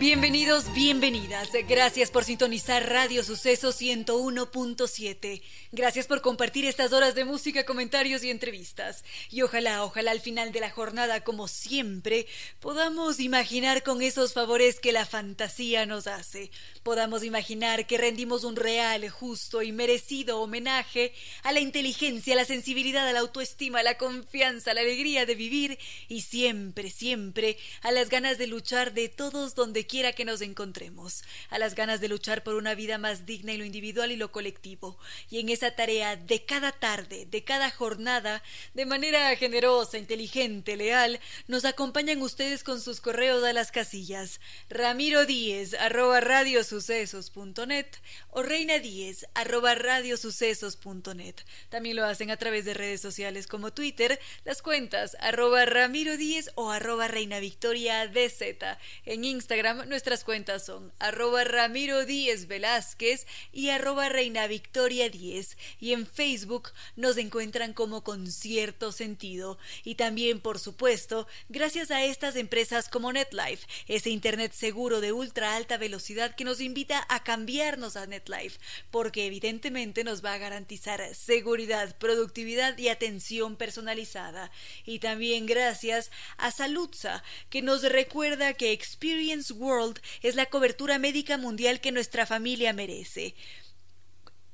Bienvenidos, bienvenidas. Gracias por sintonizar Radio Suceso 101.7. Gracias por compartir estas horas de música, comentarios y entrevistas. Y ojalá, ojalá al final de la jornada, como siempre, podamos imaginar con esos favores que la fantasía nos hace. Podamos imaginar que rendimos un real, justo y merecido homenaje a la inteligencia, a la sensibilidad, a la autoestima, a la confianza, a la alegría de vivir y siempre, siempre a las ganas de luchar de todos donde quiera que nos encontremos, a las ganas de luchar por una vida más digna en lo individual y lo colectivo, y en esa tarea de cada tarde, de cada jornada, de manera generosa, inteligente, leal, nos acompañan ustedes con sus correos a las casillas ramiro díez arroba radiosucesos.net o reina díez arroba radiosucesos.net. También lo hacen a través de redes sociales como Twitter, las cuentas arroba ramiro díez o arroba reina victoria dz. En Instagram nuestras cuentas son arroba Ramiro Díez Velázquez y arroba Reina Victoria 10 y en Facebook nos encuentran como con cierto sentido. Y también por supuesto gracias a estas empresas como NetLife, ese internet seguro de ultra alta velocidad que nos invita a cambiarnos a NetLife porque evidentemente nos va a garantizar seguridad, productividad y atención personalizada. Y también gracias a Saludza que nos recuerda que Experience World es la cobertura médica mundial que nuestra familia merece.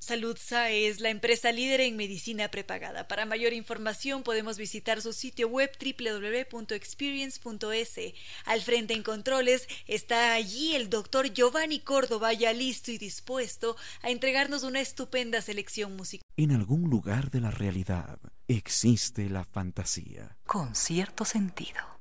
Saludsa es la empresa líder en medicina prepagada. Para mayor información podemos visitar su sitio web www.experience.es. Al frente en controles está allí el doctor Giovanni Córdoba ya listo y dispuesto a entregarnos una estupenda selección musical. En algún lugar de la realidad existe la fantasía. Con cierto sentido.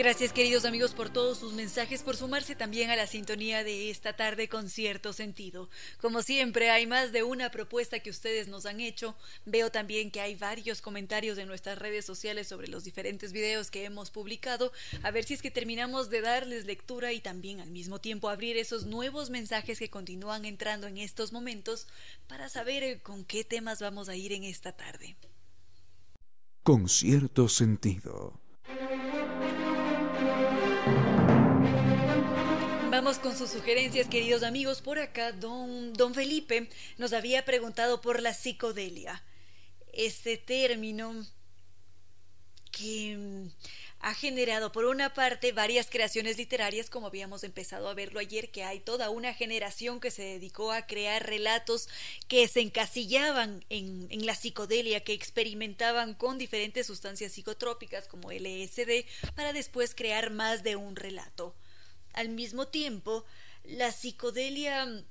Gracias queridos amigos por todos sus mensajes, por sumarse también a la sintonía de esta tarde con cierto sentido. Como siempre, hay más de una propuesta que ustedes nos han hecho. Veo también que hay varios comentarios en nuestras redes sociales sobre los diferentes videos que hemos publicado. A ver si es que terminamos de darles lectura y también al mismo tiempo abrir esos nuevos mensajes que continúan entrando en estos momentos para saber eh, con qué temas vamos a ir en esta tarde. Con cierto sentido. Vamos con sus sugerencias, queridos amigos. Por acá, don, don Felipe nos había preguntado por la psicodelia. Este término que mm, ha generado, por una parte, varias creaciones literarias, como habíamos empezado a verlo ayer, que hay toda una generación que se dedicó a crear relatos que se encasillaban en, en la psicodelia, que experimentaban con diferentes sustancias psicotrópicas como LSD, para después crear más de un relato. Al mismo tiempo, la psicodelia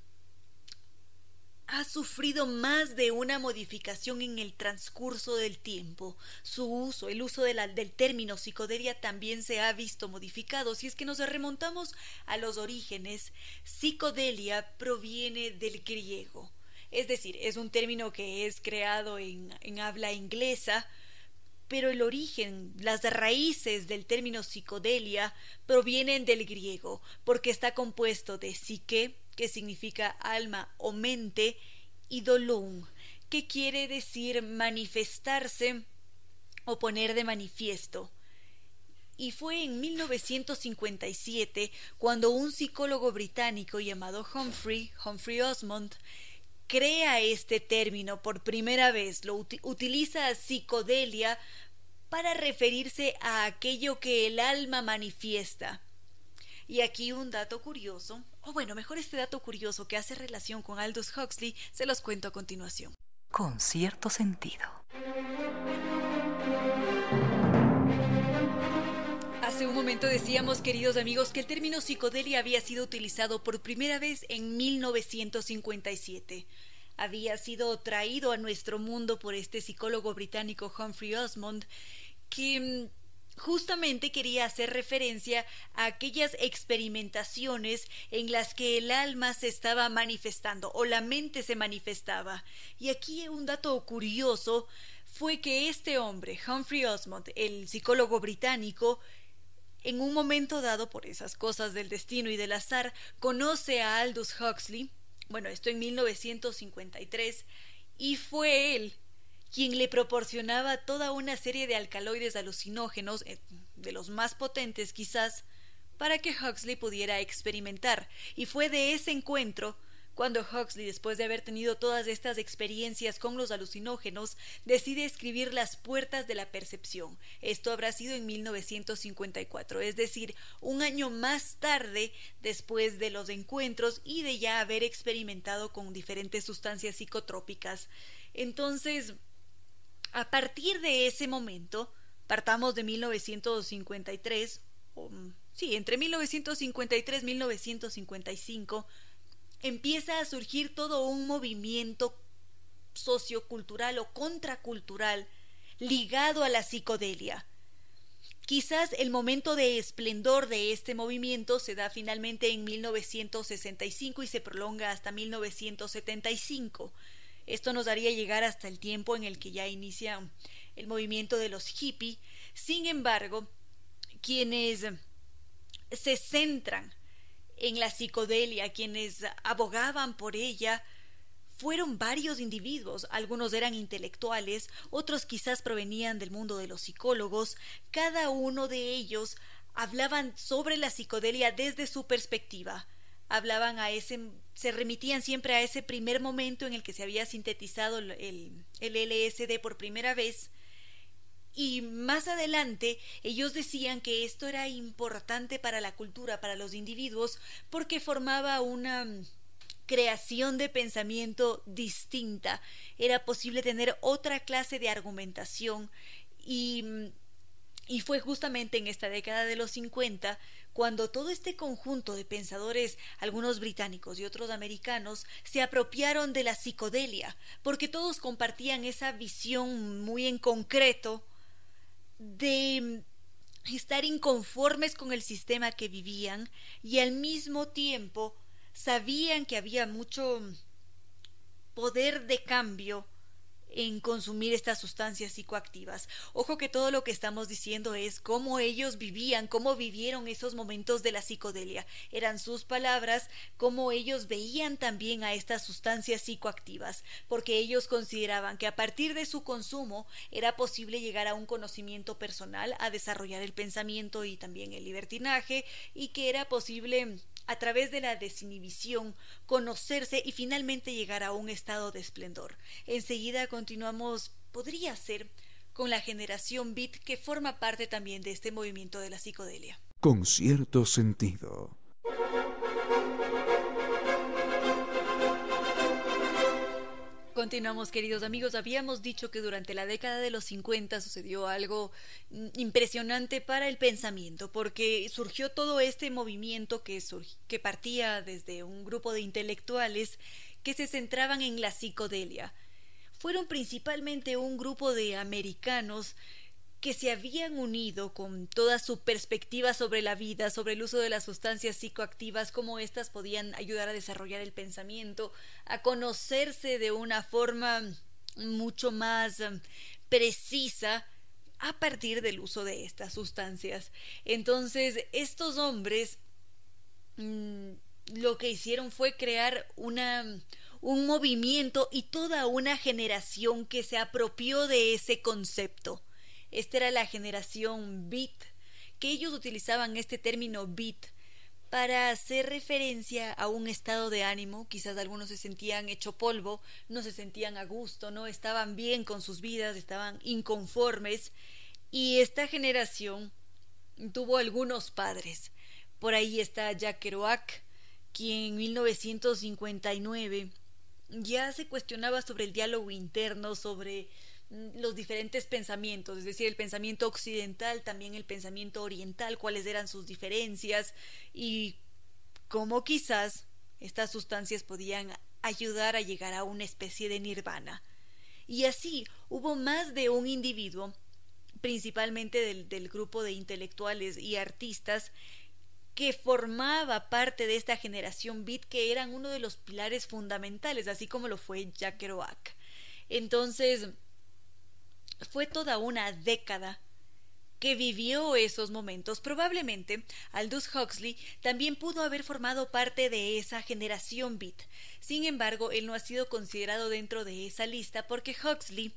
ha sufrido más de una modificación en el transcurso del tiempo. Su uso, el uso del término psicodelia también se ha visto modificado. Si es que nos remontamos a los orígenes, psicodelia proviene del griego. Es decir, es un término que es creado en, habla inglesa, pero el origen, las raíces del término psicodelia provienen del griego, porque está compuesto de psique, que significa alma o mente, y dolum, que quiere decir manifestarse o poner de manifiesto. Y fue en 1957 cuando un psicólogo británico llamado Humphrey, Humphrey Osmond, crea este término por primera vez, lo utiliza psicodelia para referirse a aquello que el alma manifiesta. Y aquí un dato curioso, o bueno, mejor este dato curioso que hace relación con Aldous Huxley, se los cuento a continuación. Con cierto sentido. Hace un momento decíamos, queridos amigos, que el término psicodelia había sido utilizado por primera vez en 1957. Había sido traído a nuestro mundo por este psicólogo británico Humphrey Osmond, que mm, justamente quería hacer referencia a aquellas experimentaciones en las que el alma se estaba manifestando o la mente se manifestaba. Y aquí un dato curioso fue que este hombre, Humphrey Osmond, el psicólogo británico, en un momento dado, por esas cosas del destino y del azar, conoce a Aldous Huxley, bueno, esto en 1953, y fue él quien le proporcionaba toda una serie de alcaloides alucinógenos, eh, de los más potentes quizás, para que Huxley pudiera experimentar. Y fue de ese encuentro cuando Huxley, después de haber tenido todas estas experiencias con los alucinógenos, decide escribir Las puertas de la percepción. Esto habrá sido en 1954, es decir, un año más tarde después de los encuentros y de ya haber experimentado con diferentes sustancias psicotrópicas. Entonces, a partir de ese momento, partamos de 1953, o, sí, entre 1953 y 1955, empieza a surgir todo un movimiento sociocultural o contracultural ligado a la psicodelia. Quizás el momento de esplendor de este movimiento se da finalmente en 1965 y se prolonga hasta 1975. Esto nos haría llegar hasta el tiempo en el que ya inicia el movimiento de los hippies. Sin embargo, quienes se centran en la psicodelia, quienes abogaban por ella, fueron varios individuos, algunos eran intelectuales, otros quizás provenían del mundo de los psicólogos, cada uno de ellos hablaban sobre la psicodelia desde su perspectiva. Hablaban a ese, se remitían siempre a ese primer momento en el que se había sintetizado el, LSD por primera vez. Y más adelante ellos decían que esto era importante para la cultura, para los individuos, porque formaba una creación de pensamiento distinta. Era posible tener otra clase de argumentación y, y fue justamente en esta década de los 50 cuando todo este conjunto de pensadores, algunos británicos y otros americanos, se apropiaron de la psicodelia, porque todos compartían esa visión muy en concreto de estar inconformes con el sistema que vivían y al mismo tiempo sabían que había mucho poder de cambio en consumir estas sustancias psicoactivas. Ojo que todo lo que estamos diciendo es cómo ellos vivían, cómo vivieron esos momentos de la psicodelia. Eran sus palabras, cómo ellos veían también a estas sustancias psicoactivas, porque ellos consideraban que a partir de su consumo era posible llegar a un conocimiento personal, a desarrollar el pensamiento y también el libertinaje, y que era posible a través de la desinhibición, conocerse y finalmente llegar a un estado de esplendor. Enseguida continuamos, podría ser, con la generación Beat que forma parte también de este movimiento de la psicodelia. Con cierto sentido. Continuamos, queridos amigos. Habíamos dicho que durante la década de los 50 sucedió algo mm, impresionante para el pensamiento, porque surgió todo este movimiento que, que partía desde un grupo de intelectuales que se centraban en la psicodelia. Fueron principalmente un grupo de americanos que se habían unido con toda su perspectiva sobre la vida, sobre el uso de las sustancias psicoactivas, cómo éstas podían ayudar a desarrollar el pensamiento, a conocerse de una forma mucho más um, precisa a partir del uso de estas sustancias. Entonces, estos hombres mm, lo que hicieron fue crear un movimiento y toda una generación que se apropió de ese concepto esta era la generación beat, que ellos utilizaban este término beat para hacer referencia a un estado de ánimo, quizás algunos se sentían hecho polvo, no se sentían a gusto, no estaban bien con sus vidas, estaban inconformes, y esta generación tuvo algunos padres. Por ahí está Jack Kerouac, quien en 1959 ya se cuestionaba sobre el diálogo interno, sobre los diferentes pensamientos, es decir, el pensamiento occidental, también el pensamiento oriental, cuáles eran sus diferencias y cómo quizás estas sustancias podían ayudar a llegar a una especie de nirvana. Y así hubo más de un individuo principalmente del, del grupo de intelectuales y artistas que formaba parte de esta generación beat que eran uno de los pilares fundamentales, así como lo fue Jack Kerouac. Entonces, fue toda una década que vivió esos momentos. Probablemente Aldous Huxley también pudo haber formado parte de esa generación beat. Sin embargo, él no ha sido considerado dentro de esa lista porque Huxley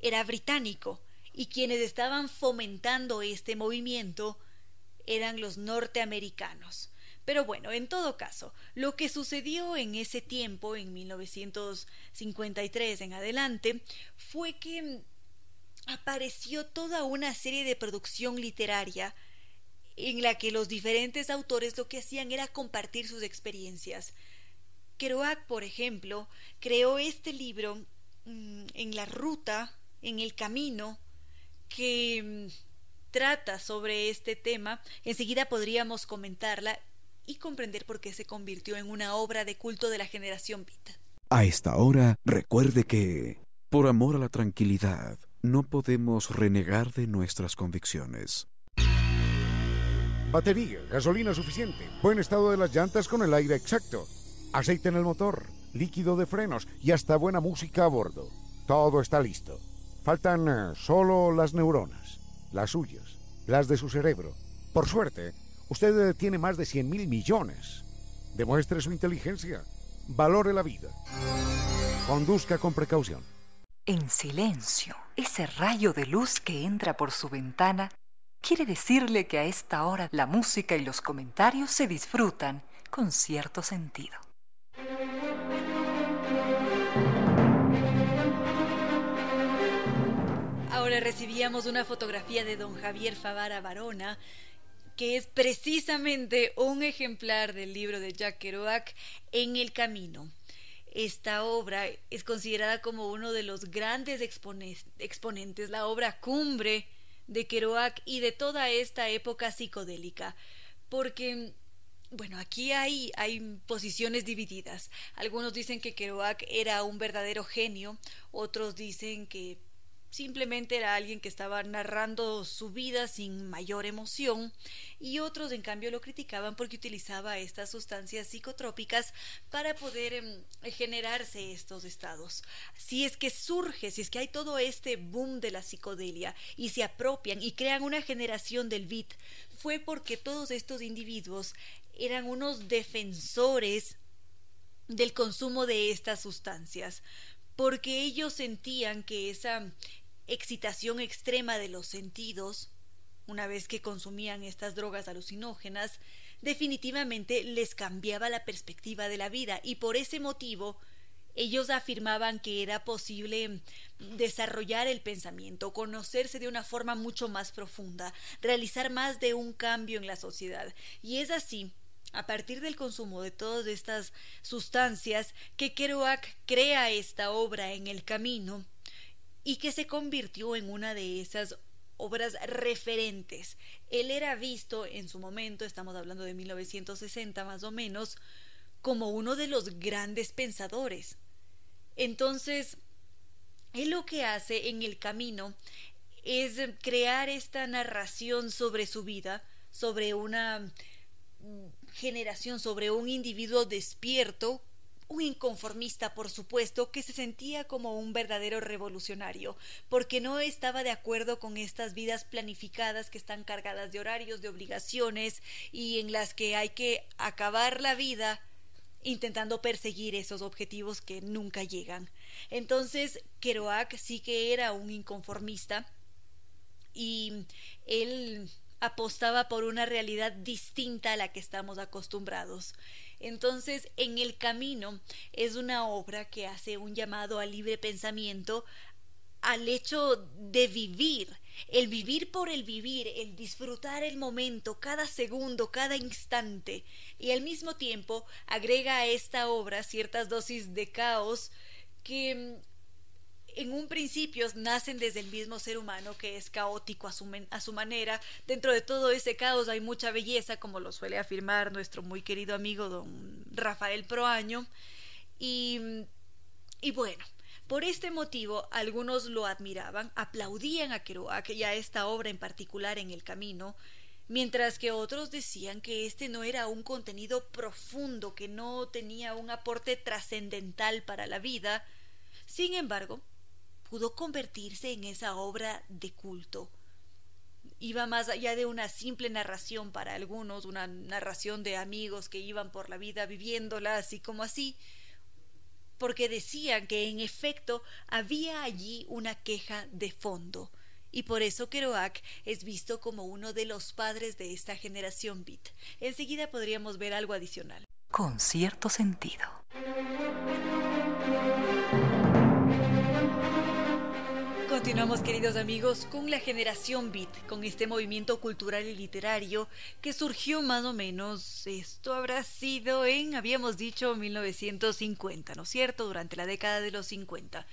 era británico y quienes estaban fomentando este movimiento eran los norteamericanos. Pero bueno, en todo caso, lo que sucedió en ese tiempo, en 1953 en adelante, fue que apareció toda una serie de producción literaria en la que los diferentes autores lo que hacían era compartir sus experiencias. Kerouac, por ejemplo, creó este libro mm, en la ruta, en el camino, que mm, trata sobre este tema, enseguida podríamos comentarla y comprender por qué se convirtió en una obra de culto de la generación Beat. A esta hora, recuerde que, por amor a la tranquilidad, no podemos renegar de nuestras convicciones. Batería, gasolina suficiente, buen estado de las llantas con el aire exacto, aceite en el motor, líquido de frenos y hasta buena música a bordo. Todo está listo. Faltan eh, solo las neuronas, las suyas, las de su cerebro. Por suerte, usted tiene más de 100 mil millones. Demuestre su inteligencia. Valore la vida. Conduzca con precaución. En silencio, ese rayo de luz que entra por su ventana quiere decirle que a esta hora la música y los comentarios se disfrutan con cierto sentido. Ahora recibíamos una fotografía de don Javier Favara Barona, que es precisamente un ejemplar del libro de Jack Kerouac, En el Camino. Esta obra es considerada como uno de los grandes exponentes, la obra cumbre de Kerouac y de toda esta época psicodélica, porque bueno, aquí hay, hay posiciones divididas. Algunos dicen que Kerouac era un verdadero genio, otros dicen que simplemente era alguien que estaba narrando su vida sin mayor emoción y otros en cambio lo criticaban porque utilizaba estas sustancias psicotrópicas para poder em, generarse estos estados. Si es que surge, si es que hay todo este boom de la psicodelia y se apropian y crean una generación del beat, fue porque todos estos individuos eran unos defensores del consumo de estas sustancias porque ellos sentían que esa excitación extrema de los sentidos, una vez que consumían estas drogas alucinógenas, definitivamente les cambiaba la perspectiva de la vida y por ese motivo ellos afirmaban que era posible desarrollar el pensamiento, conocerse de una forma mucho más profunda, realizar más de un cambio en la sociedad. Y es así, a partir del consumo de todas estas sustancias, que Kerouac crea esta obra en el camino, y que se convirtió en una de esas obras referentes. Él era visto en su momento, estamos hablando de 1960 más o menos, como uno de los grandes pensadores. Entonces, él lo que hace en el camino es crear esta narración sobre su vida, sobre una generación, sobre un individuo despierto un inconformista, por supuesto, que se sentía como un verdadero revolucionario, porque no estaba de acuerdo con estas vidas planificadas que están cargadas de horarios, de obligaciones y en las que hay que acabar la vida intentando perseguir esos objetivos que nunca llegan. Entonces, Kerouac sí que era un inconformista y él apostaba por una realidad distinta a la que estamos acostumbrados. Entonces, en el camino es una obra que hace un llamado al libre pensamiento, al hecho de vivir, el vivir por el vivir, el disfrutar el momento, cada segundo, cada instante, y al mismo tiempo agrega a esta obra ciertas dosis de caos que en un principio nacen desde el mismo ser humano que es caótico a su, a su, manera. Dentro de todo ese caos hay mucha belleza, como lo suele afirmar nuestro muy querido amigo don Rafael Proaño. Y, y bueno, Por este motivo, algunos lo admiraban, aplaudían a Kerouac y a esta obra en particular en el camino, mientras que otros decían que este no era un contenido profundo, que no tenía un aporte trascendental para la vida. Sin embargo, pudo convertirse en esa obra de culto. Iba más allá de una simple narración para algunos, una narración de amigos que iban por la vida viviéndola así como así, porque decían que en efecto había allí una queja de fondo, y por eso Kerouac es visto como uno de los padres de esta generación beat. Enseguida podríamos ver algo adicional. Con cierto sentido. Continuamos, queridos amigos, con la generación Beat, con este movimiento cultural y literario que surgió más o menos, esto habrá sido en, habíamos dicho, 1950, ¿no es cierto?, durante la década de los 50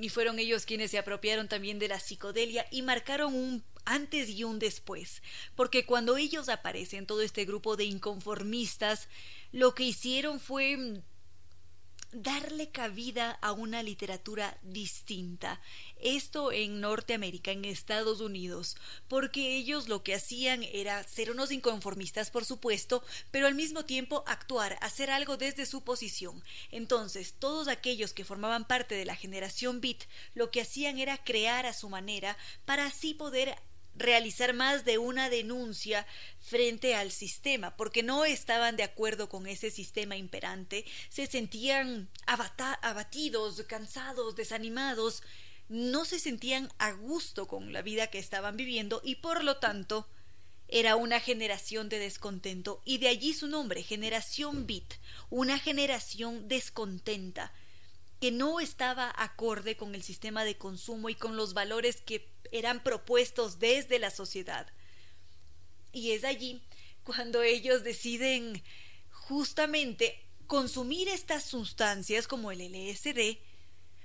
y fueron ellos quienes se apropiaron también de la psicodelia y marcaron un antes y un después, porque cuando ellos aparecen, todo este grupo de inconformistas, lo que hicieron fue darle cabida a una literatura distinta. Esto en Norteamérica, en Estados Unidos, porque ellos lo que hacían era ser unos inconformistas, por supuesto, pero al mismo tiempo actuar, hacer algo desde su posición. Entonces, todos aquellos que formaban parte de la generación Beat, lo que hacían era crear a su manera para así poder realizar más de una denuncia frente al sistema, porque no estaban de acuerdo con ese sistema imperante, se sentían abatidos, cansados, desanimados, no se sentían a gusto con la vida que estaban viviendo y por lo tanto era una generación de descontento y de allí su nombre, generación Beat, una generación descontenta que no estaba acorde con el sistema de consumo y con los valores que eran propuestos desde la sociedad. Y es allí cuando ellos deciden justamente consumir estas sustancias como el LSD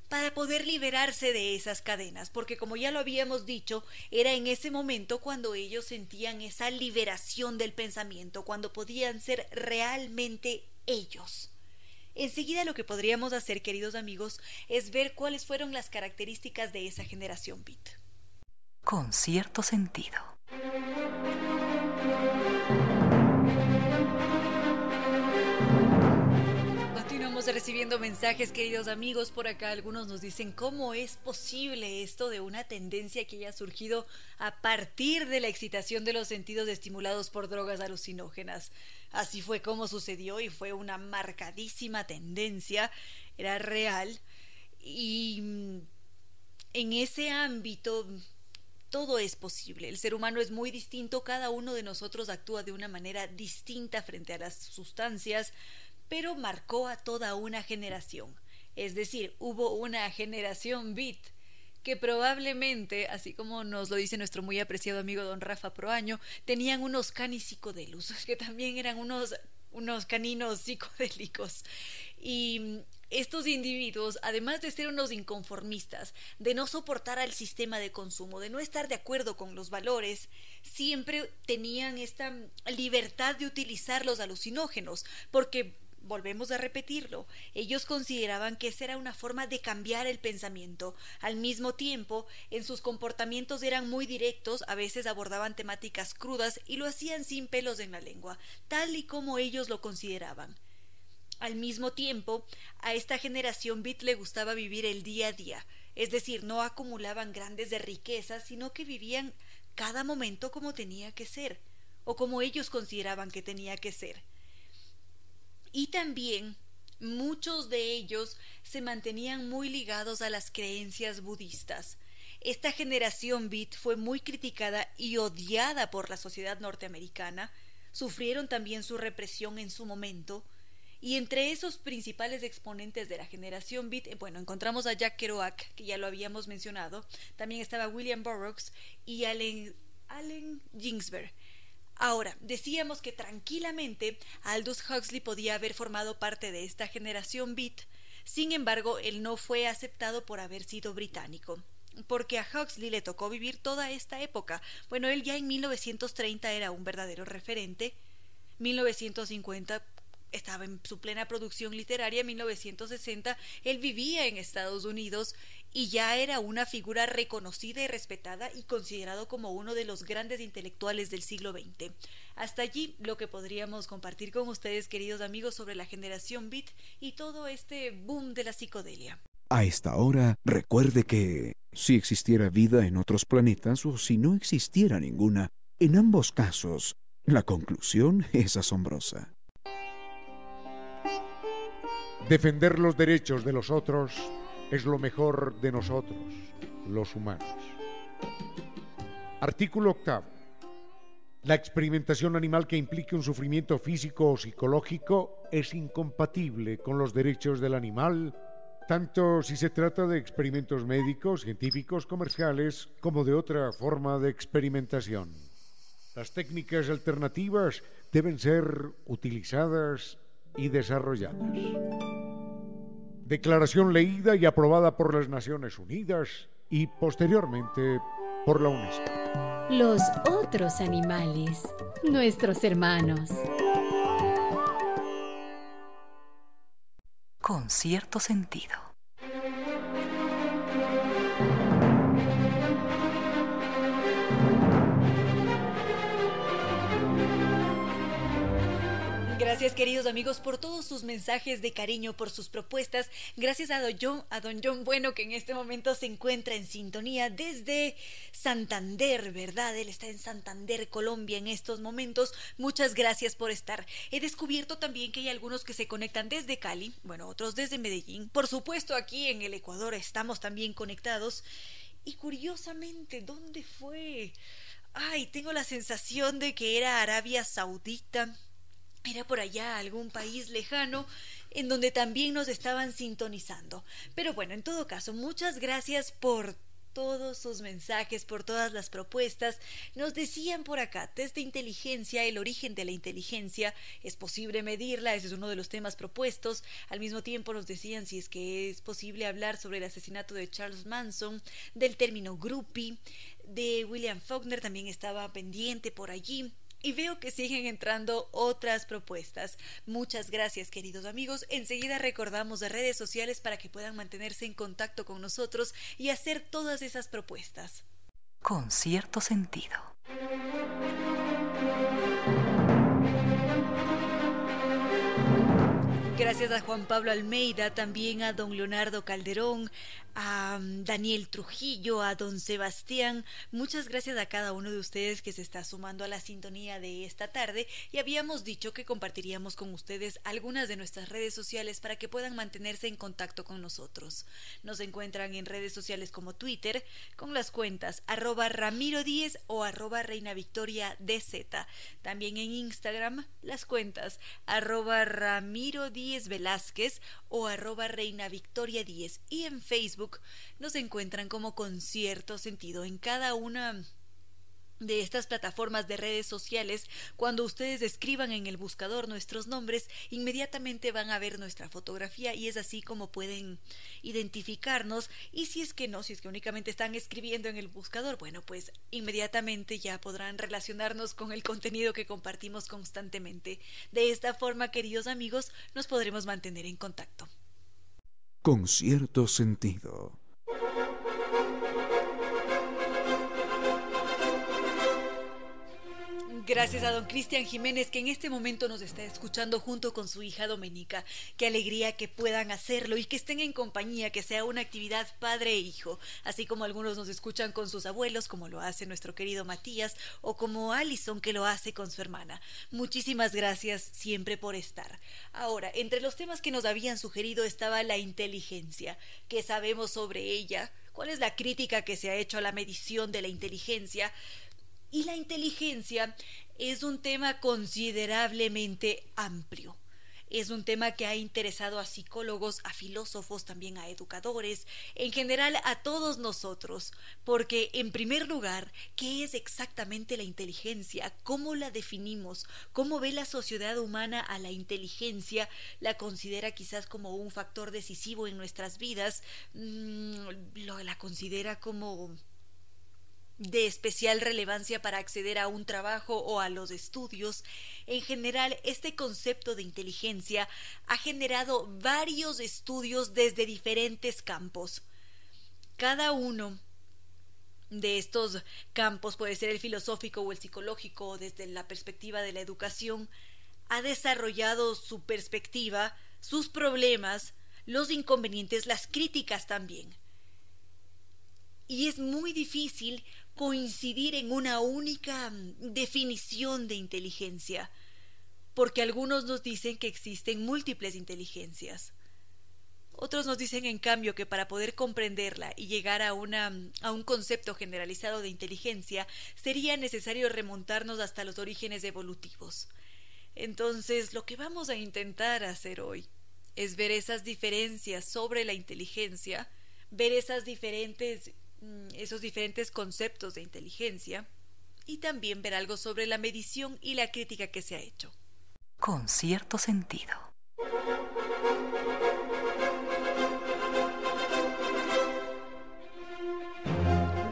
para poder liberarse de esas cadenas, porque como ya lo habíamos dicho, era en ese momento cuando ellos sentían esa liberación del pensamiento, cuando podían ser realmente ellos. Enseguida lo que podríamos hacer, queridos amigos, es ver cuáles fueron las características de esa generación Beat. Con cierto sentido. Continuamos recibiendo mensajes, queridos amigos, por acá algunos nos dicen cómo es posible esto de una tendencia que haya surgido a partir de la excitación de los sentidos estimulados por drogas alucinógenas. Así fue como sucedió y fue una marcadísima tendencia, era real. Y mm, en ese ámbito todo es posible. El ser humano es muy distinto, cada uno de nosotros actúa de una manera distinta frente a las sustancias, pero marcó a toda una generación. Es decir, hubo una generación beat que probablemente, así como nos lo dice nuestro muy apreciado amigo don Rafa Proaño, tenían unos canis psicodélicos, que también eran unos, unos caninos psicodélicos. Y estos individuos, además de ser unos inconformistas, de no soportar al sistema de consumo, de no estar de acuerdo con los valores, siempre tenían esta libertad de utilizar los alucinógenos, porque volvemos a repetirlo, ellos consideraban que esa era una forma de cambiar el pensamiento. Al mismo tiempo, en sus comportamientos eran muy directos, a veces abordaban temáticas crudas y lo hacían sin pelos en la lengua, tal y como ellos lo consideraban. Al mismo tiempo, a esta generación Beat le gustaba vivir el día a día, es decir, no acumulaban grandes de riquezas, sino que vivían cada momento como tenía que ser, o como ellos consideraban que tenía que ser. Y también muchos de ellos se mantenían muy ligados a las creencias budistas. Esta generación Beat fue muy criticada y odiada por la sociedad norteamericana, sufrieron también su represión en su momento, y entre esos principales exponentes de la generación Beat, eh, bueno, encontramos a Jack Kerouac, que ya lo habíamos mencionado, también estaba William Burroughs y Allen, Allen Ginsberg. Ahora, decíamos que tranquilamente Aldous Huxley podía haber formado parte de esta generación Beat, sin embargo, él no fue aceptado por haber sido británico porque a Huxley le tocó vivir toda esta época. Bueno, él ya en 1930 era un verdadero referente. 1950 estaba en su plena producción literaria en 1960, él vivía en Estados Unidos y ya era una figura reconocida y respetada y considerado como uno de los grandes intelectuales del siglo XX. Hasta allí lo que podríamos compartir con ustedes, queridos amigos, sobre la generación Beat y todo este boom de la psicodelia. A esta hora, recuerde que si existiera vida en otros planetas o si no existiera ninguna, en ambos casos, la conclusión es asombrosa. Defender los derechos de los otros es lo mejor de nosotros, los humanos. Artículo octavo. La experimentación animal que implique un sufrimiento físico o psicológico es incompatible con los derechos del animal, tanto si se trata de experimentos médicos, científicos, comerciales, como de otra forma de experimentación. Las técnicas alternativas deben ser utilizadas y desarrolladas. Declaración leída y aprobada por las Naciones Unidas y posteriormente por la UNESCO. Los otros animales, nuestros hermanos. Con cierto sentido. Queridos amigos por todos sus mensajes de cariño, por sus propuestas. Gracias a don John, a don John Bueno que en este momento se encuentra en sintonía desde Santander, ¿verdad? Él está en Santander, Colombia en estos momentos. Muchas gracias por estar. He descubierto también que hay algunos que se conectan desde Cali, bueno, otros desde Medellín. Por supuesto aquí en el Ecuador estamos también conectados. Y curiosamente, ¿dónde fue? Ay, tengo la sensación de que era Arabia Saudita era por allá algún país lejano en donde también nos estaban sintonizando. Pero bueno, en todo caso, muchas gracias por todos sus mensajes, por todas las propuestas. Nos decían por acá, test de inteligencia, el origen de la inteligencia, es posible medirla, ese es uno de los temas propuestos. Al mismo tiempo nos decían si es que es posible hablar sobre el asesinato de Charles Manson, del término groupie, de William Faulkner también estaba pendiente por allí. Y veo que siguen entrando otras propuestas. Muchas gracias, queridos amigos. Enseguida recordamos de redes sociales para que puedan mantenerse en contacto con nosotros y hacer todas esas propuestas. Con cierto sentido. Gracias a Juan Pablo Almeida, también a don Leonardo Calderón, a Daniel Trujillo, a don Sebastián. Muchas gracias a cada uno de ustedes que se está sumando a la sintonía de esta tarde y habíamos dicho que compartiríamos con ustedes algunas de nuestras redes sociales para que puedan mantenerse en contacto con nosotros. Nos encuentran en redes sociales como Twitter con las cuentas arroba Ramiro 10 o arroba Reina Victoria DZ. También en Instagram las cuentas arroba Ramiro 10 Velázquez o arroba Reina Victoria 10 y en Facebook nos encuentran como con cierto sentido. En cada una de estas plataformas de redes sociales, cuando ustedes escriban en el buscador nuestros nombres, inmediatamente van a ver nuestra fotografía y es así como pueden identificarnos. Y si es que no, si es que únicamente están escribiendo en el buscador, bueno, pues inmediatamente ya podrán relacionarnos con el contenido que compartimos constantemente. De esta forma, queridos amigos, nos podremos mantener en contacto con cierto sentido. Gracias a don Cristian Jiménez que en este momento nos está escuchando junto con su hija Domenica. Qué alegría que puedan hacerlo y que estén en compañía, que sea una actividad padre e hijo, así como algunos nos escuchan con sus abuelos, como lo hace nuestro querido Matías, o como Alison que lo hace con su hermana. Muchísimas gracias siempre por estar. Ahora, entre los temas que nos habían sugerido estaba la inteligencia. ¿Qué sabemos sobre ella? ¿Cuál es la crítica que se ha hecho a la medición de la inteligencia? Y la inteligencia es un tema considerablemente amplio. Es un tema que ha interesado a psicólogos, a filósofos, también a educadores, en general a todos nosotros, porque en primer lugar, ¿qué es exactamente la inteligencia? ¿Cómo la definimos? ¿Cómo ve la sociedad humana a la inteligencia? ¿La considera quizás como un factor decisivo en nuestras vidas? Mm, ¿La considera como de especial relevancia para acceder a un trabajo o a los estudios. En general, este concepto de inteligencia ha generado varios estudios desde diferentes campos. Cada uno de estos campos, puede ser el filosófico o el psicológico, desde la perspectiva de la educación, ha desarrollado su perspectiva, sus problemas, los inconvenientes, las críticas también. Y es muy difícil coincidir en una única mm, definición de inteligencia, porque algunos nos dicen que existen múltiples inteligencias. Otros nos dicen, en cambio, que para poder comprenderla y llegar a, una, mm, a un concepto generalizado de inteligencia sería necesario remontarnos hasta los orígenes evolutivos. Entonces, lo que vamos a intentar hacer hoy es ver esas diferencias sobre la inteligencia, ver esas diferentes esos diferentes conceptos de inteligencia y también ver algo sobre la medición y la crítica que se ha hecho. Con cierto sentido.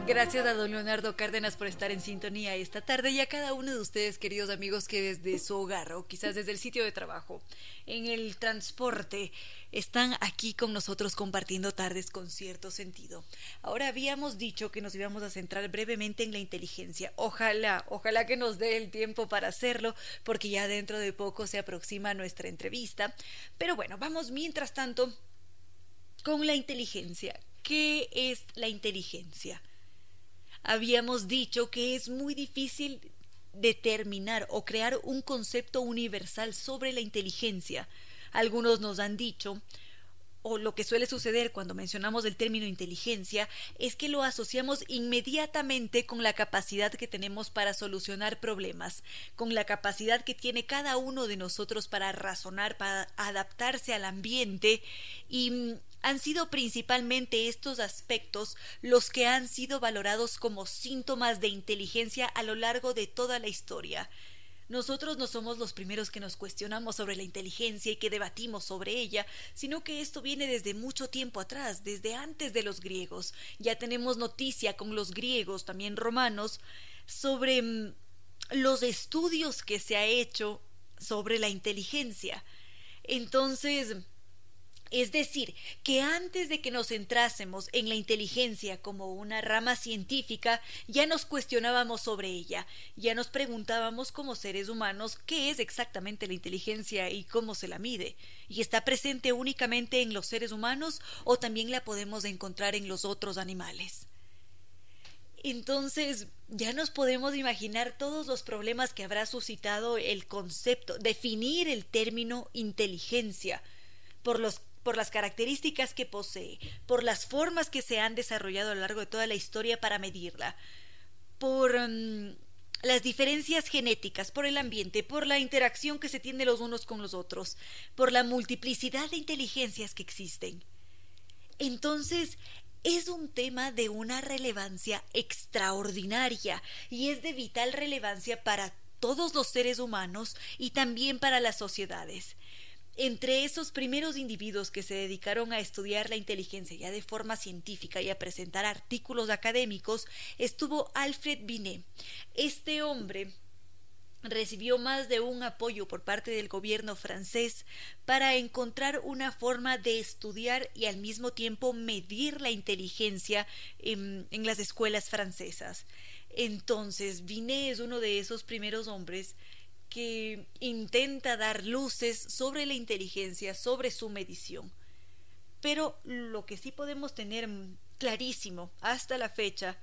Gracias a don Leonardo Cárdenas por estar en sintonía esta tarde y a cada uno de ustedes, queridos amigos, que desde su hogar o quizás desde el sitio de trabajo, en el transporte, están aquí con nosotros compartiendo tardes con cierto sentido. Ahora habíamos dicho que nos íbamos a centrar brevemente en la inteligencia. Ojalá, ojalá que nos dé el tiempo para hacerlo, porque ya dentro de poco se aproxima nuestra entrevista. Pero bueno, vamos mientras tanto con la inteligencia. ¿Qué es la inteligencia? Habíamos dicho que es muy difícil determinar o crear un concepto universal sobre la inteligencia. Algunos nos han dicho, o lo que suele suceder cuando mencionamos el término inteligencia, es que lo asociamos inmediatamente con la capacidad que tenemos para solucionar problemas, con la capacidad que tiene cada uno de nosotros para razonar, para adaptarse al ambiente y han sido principalmente estos aspectos los que han sido valorados como síntomas de inteligencia a lo largo de toda la historia. Nosotros no somos los primeros que nos cuestionamos sobre la inteligencia y que debatimos sobre ella, sino que esto viene desde mucho tiempo atrás, desde antes de los griegos. Ya tenemos noticia con los griegos, también romanos, sobre mm, los estudios que se ha hecho sobre la inteligencia. Entonces, es decir, que antes de que nos centrásemos en la inteligencia como una rama científica, ya nos cuestionábamos sobre ella, ya nos preguntábamos como seres humanos qué es exactamente la inteligencia y cómo se la mide, y está presente únicamente en los seres humanos o también la podemos encontrar en los otros animales. Entonces, ya nos podemos imaginar todos los problemas que habrá suscitado el concepto, definir el término inteligencia, por los por las características que posee, por las formas que se han desarrollado a lo largo de toda la historia para medirla, por mm, las diferencias genéticas, por el ambiente, por la interacción que se tiene los unos con los otros, por la multiplicidad de inteligencias que existen. Entonces, es un tema de una relevancia extraordinaria y es de vital relevancia para todos los seres humanos y también para las sociedades. Entre esos primeros individuos que se dedicaron a estudiar la inteligencia ya de forma científica y a presentar artículos académicos estuvo Alfred Binet. Este hombre recibió más de un apoyo por parte del gobierno francés para encontrar una forma de estudiar y al mismo tiempo medir la inteligencia en, en las escuelas francesas. Entonces, Binet es uno de esos primeros hombres que intenta dar luces sobre la inteligencia, sobre su medición. Pero lo que sí podemos tener clarísimo hasta la fecha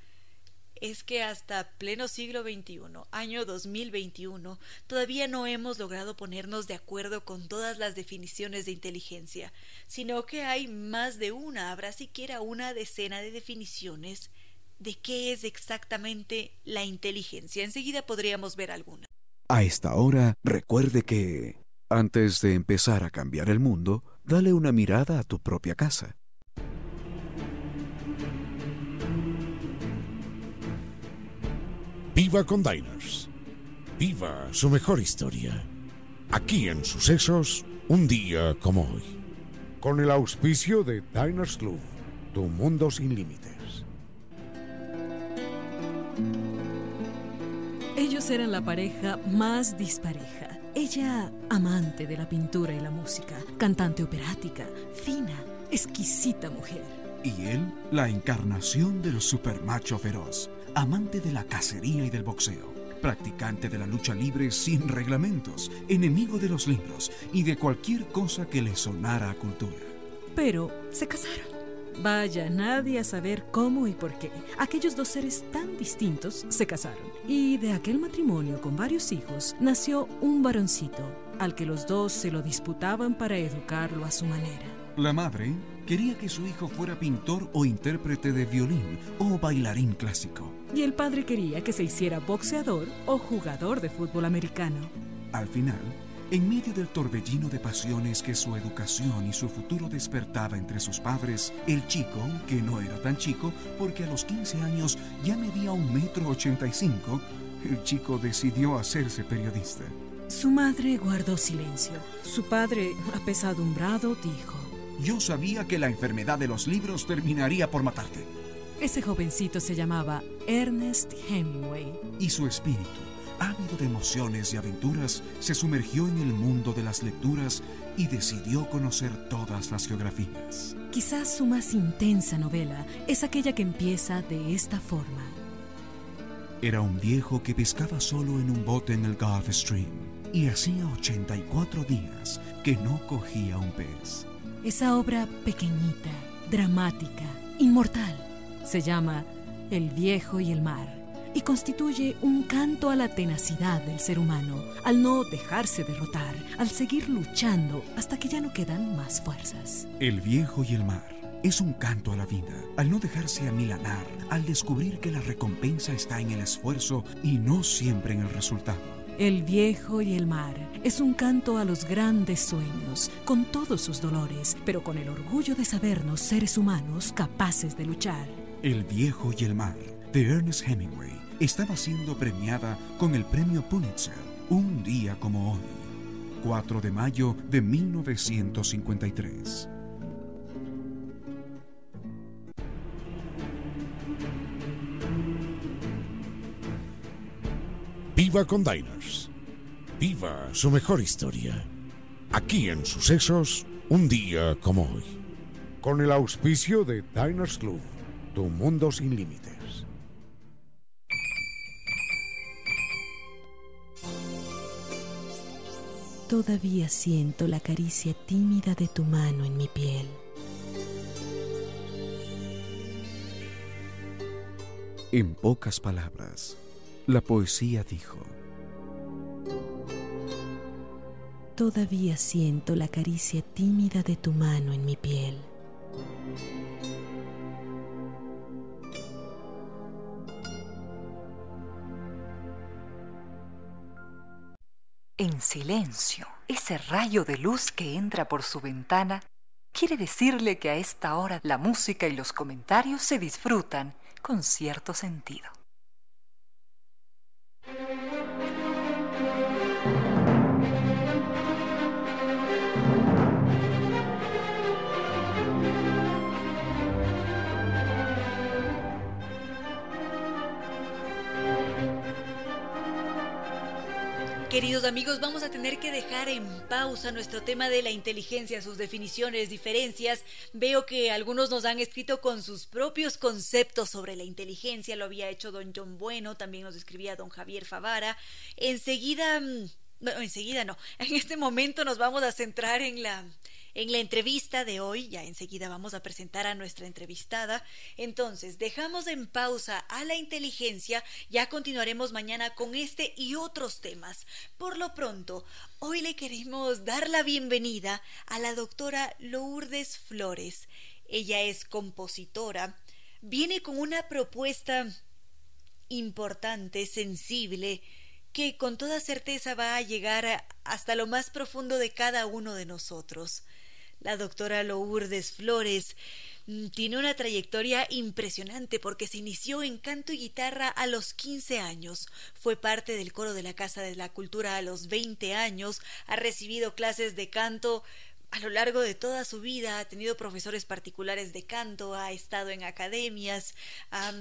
es que hasta pleno siglo XXI, año 2021, todavía no hemos logrado ponernos de acuerdo con todas las definiciones de inteligencia, sino que hay más de una, habrá siquiera una decena de definiciones de qué es exactamente la inteligencia. Enseguida podríamos ver alguna. A esta hora, recuerde que, antes de empezar a cambiar el mundo, dale una mirada a tu propia casa. Viva con Diners. Viva su mejor historia. Aquí en Sucesos, un día como hoy. Con el auspicio de Diners Club, tu mundo sin límites. Ellos eran la pareja más dispareja. Ella, amante de la pintura y la música, cantante operática, fina, exquisita mujer. Y él, la encarnación del supermacho feroz, amante de la cacería y del boxeo, practicante de la lucha libre sin reglamentos, enemigo de los libros y de cualquier cosa que le sonara a cultura. Pero se casaron. Vaya, nadie a saber cómo y por qué. Aquellos dos seres tan distintos se casaron. Y de aquel matrimonio con varios hijos nació un varoncito, al que los dos se lo disputaban para educarlo a su manera. La madre quería que su hijo fuera pintor o intérprete de violín o bailarín clásico. Y el padre quería que se hiciera boxeador o jugador de fútbol americano. Al final, en medio del torbellino de pasiones que su educación y su futuro despertaba entre sus padres, el chico, que no era tan chico porque a los 15 años ya medía un metro ochenta y cinco, el chico decidió hacerse periodista. Su madre guardó silencio. Su padre, apesadumbrado, dijo, Yo sabía que la enfermedad de los libros terminaría por matarte. Ese jovencito se llamaba Ernest Hemingway. Y su espíritu, ávido de emociones y aventuras, se sumergió en el mundo de las lecturas y decidió conocer todas las geografías. Quizás su más intensa novela es aquella que empieza de esta forma. Era un viejo que pescaba solo en un bote en el Gulf Stream y hacía 84 días que no cogía un pez. Esa obra pequeñita, dramática, inmortal, se llama El viejo y el mar y constituye un canto a la tenacidad del ser humano, al no dejarse derrotar, al seguir luchando hasta que ya no quedan más fuerzas. El viejo y el mar es un canto a la vida, al no dejarse amilanar, al descubrir que la recompensa está en el esfuerzo y no siempre en el resultado. El viejo y el mar es un canto a los grandes sueños, con todos sus dolores, pero con el orgullo de sabernos seres humanos capaces de luchar. El viejo y el mar, de Ernest Hemingway, estaba siendo premiada con el premio Pulitzer un día como hoy, 4 de mayo de 1953. Viva con Diners. Viva su mejor historia. Aquí en Sucesos, un día como hoy. Con el auspicio de Diners Club, tu mundo sin límites. Todavía siento la caricia tímida de tu mano en mi piel. En pocas palabras, la poesía dijo, Todavía siento la caricia tímida de tu mano en mi piel. Silencio, ese rayo de luz que entra por su ventana quiere decirle que a esta hora la música y los comentarios se disfrutan con cierto sentido. Queridos amigos, vamos a tener que dejar en pausa nuestro tema de la inteligencia, sus definiciones, diferencias. Veo que algunos nos han escrito con sus propios conceptos sobre la inteligencia. Lo había hecho don John Bueno, también nos escribía don Javier Favara. Enseguida, mm, no, enseguida no. En este momento nos vamos a centrar en la en la entrevista de hoy, ya enseguida vamos a presentar a nuestra entrevistada, entonces dejamos en pausa a la inteligencia, ya continuaremos mañana con este y otros temas. Por lo pronto, hoy le queremos dar la bienvenida a la doctora Lourdes Flores. Ella es compositora, viene con una propuesta importante, sensible, que con toda certeza va a llegar hasta lo más profundo de cada uno de nosotros. La doctora Lourdes Flores mm, tiene una trayectoria impresionante porque se inició en canto y guitarra a los 15 años, fue parte del coro de la Casa de la Cultura a los 20 años, ha recibido clases de canto a lo largo de toda su vida ha tenido profesores particulares de canto, ha estado en academias, ha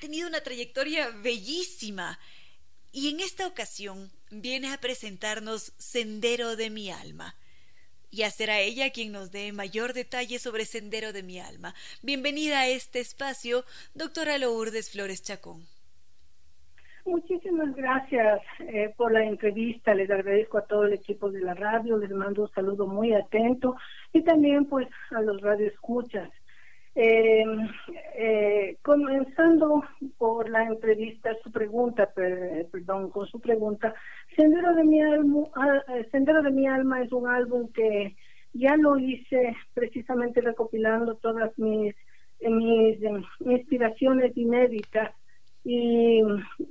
tenido una trayectoria bellísima. Y en esta ocasión viene a presentarnos Sendero de mi alma. Y será ella quien nos dé mayor detalle sobre Sendero de mi alma. Bienvenida a este espacio, doctora Lourdes Flores Chacón. Muchísimas gracias eh, por la entrevista. Les agradezco a todo el equipo de la radio. Les mando un saludo muy atento y también pues a los radioescuchas. Eh, eh, comenzando por la entrevista, su pregunta, perdón, con su pregunta, Sendero de mi alma, ah, Sendero de mi alma es un álbum que ya lo hice precisamente recopilando todas mis, mis inspiraciones inéditas y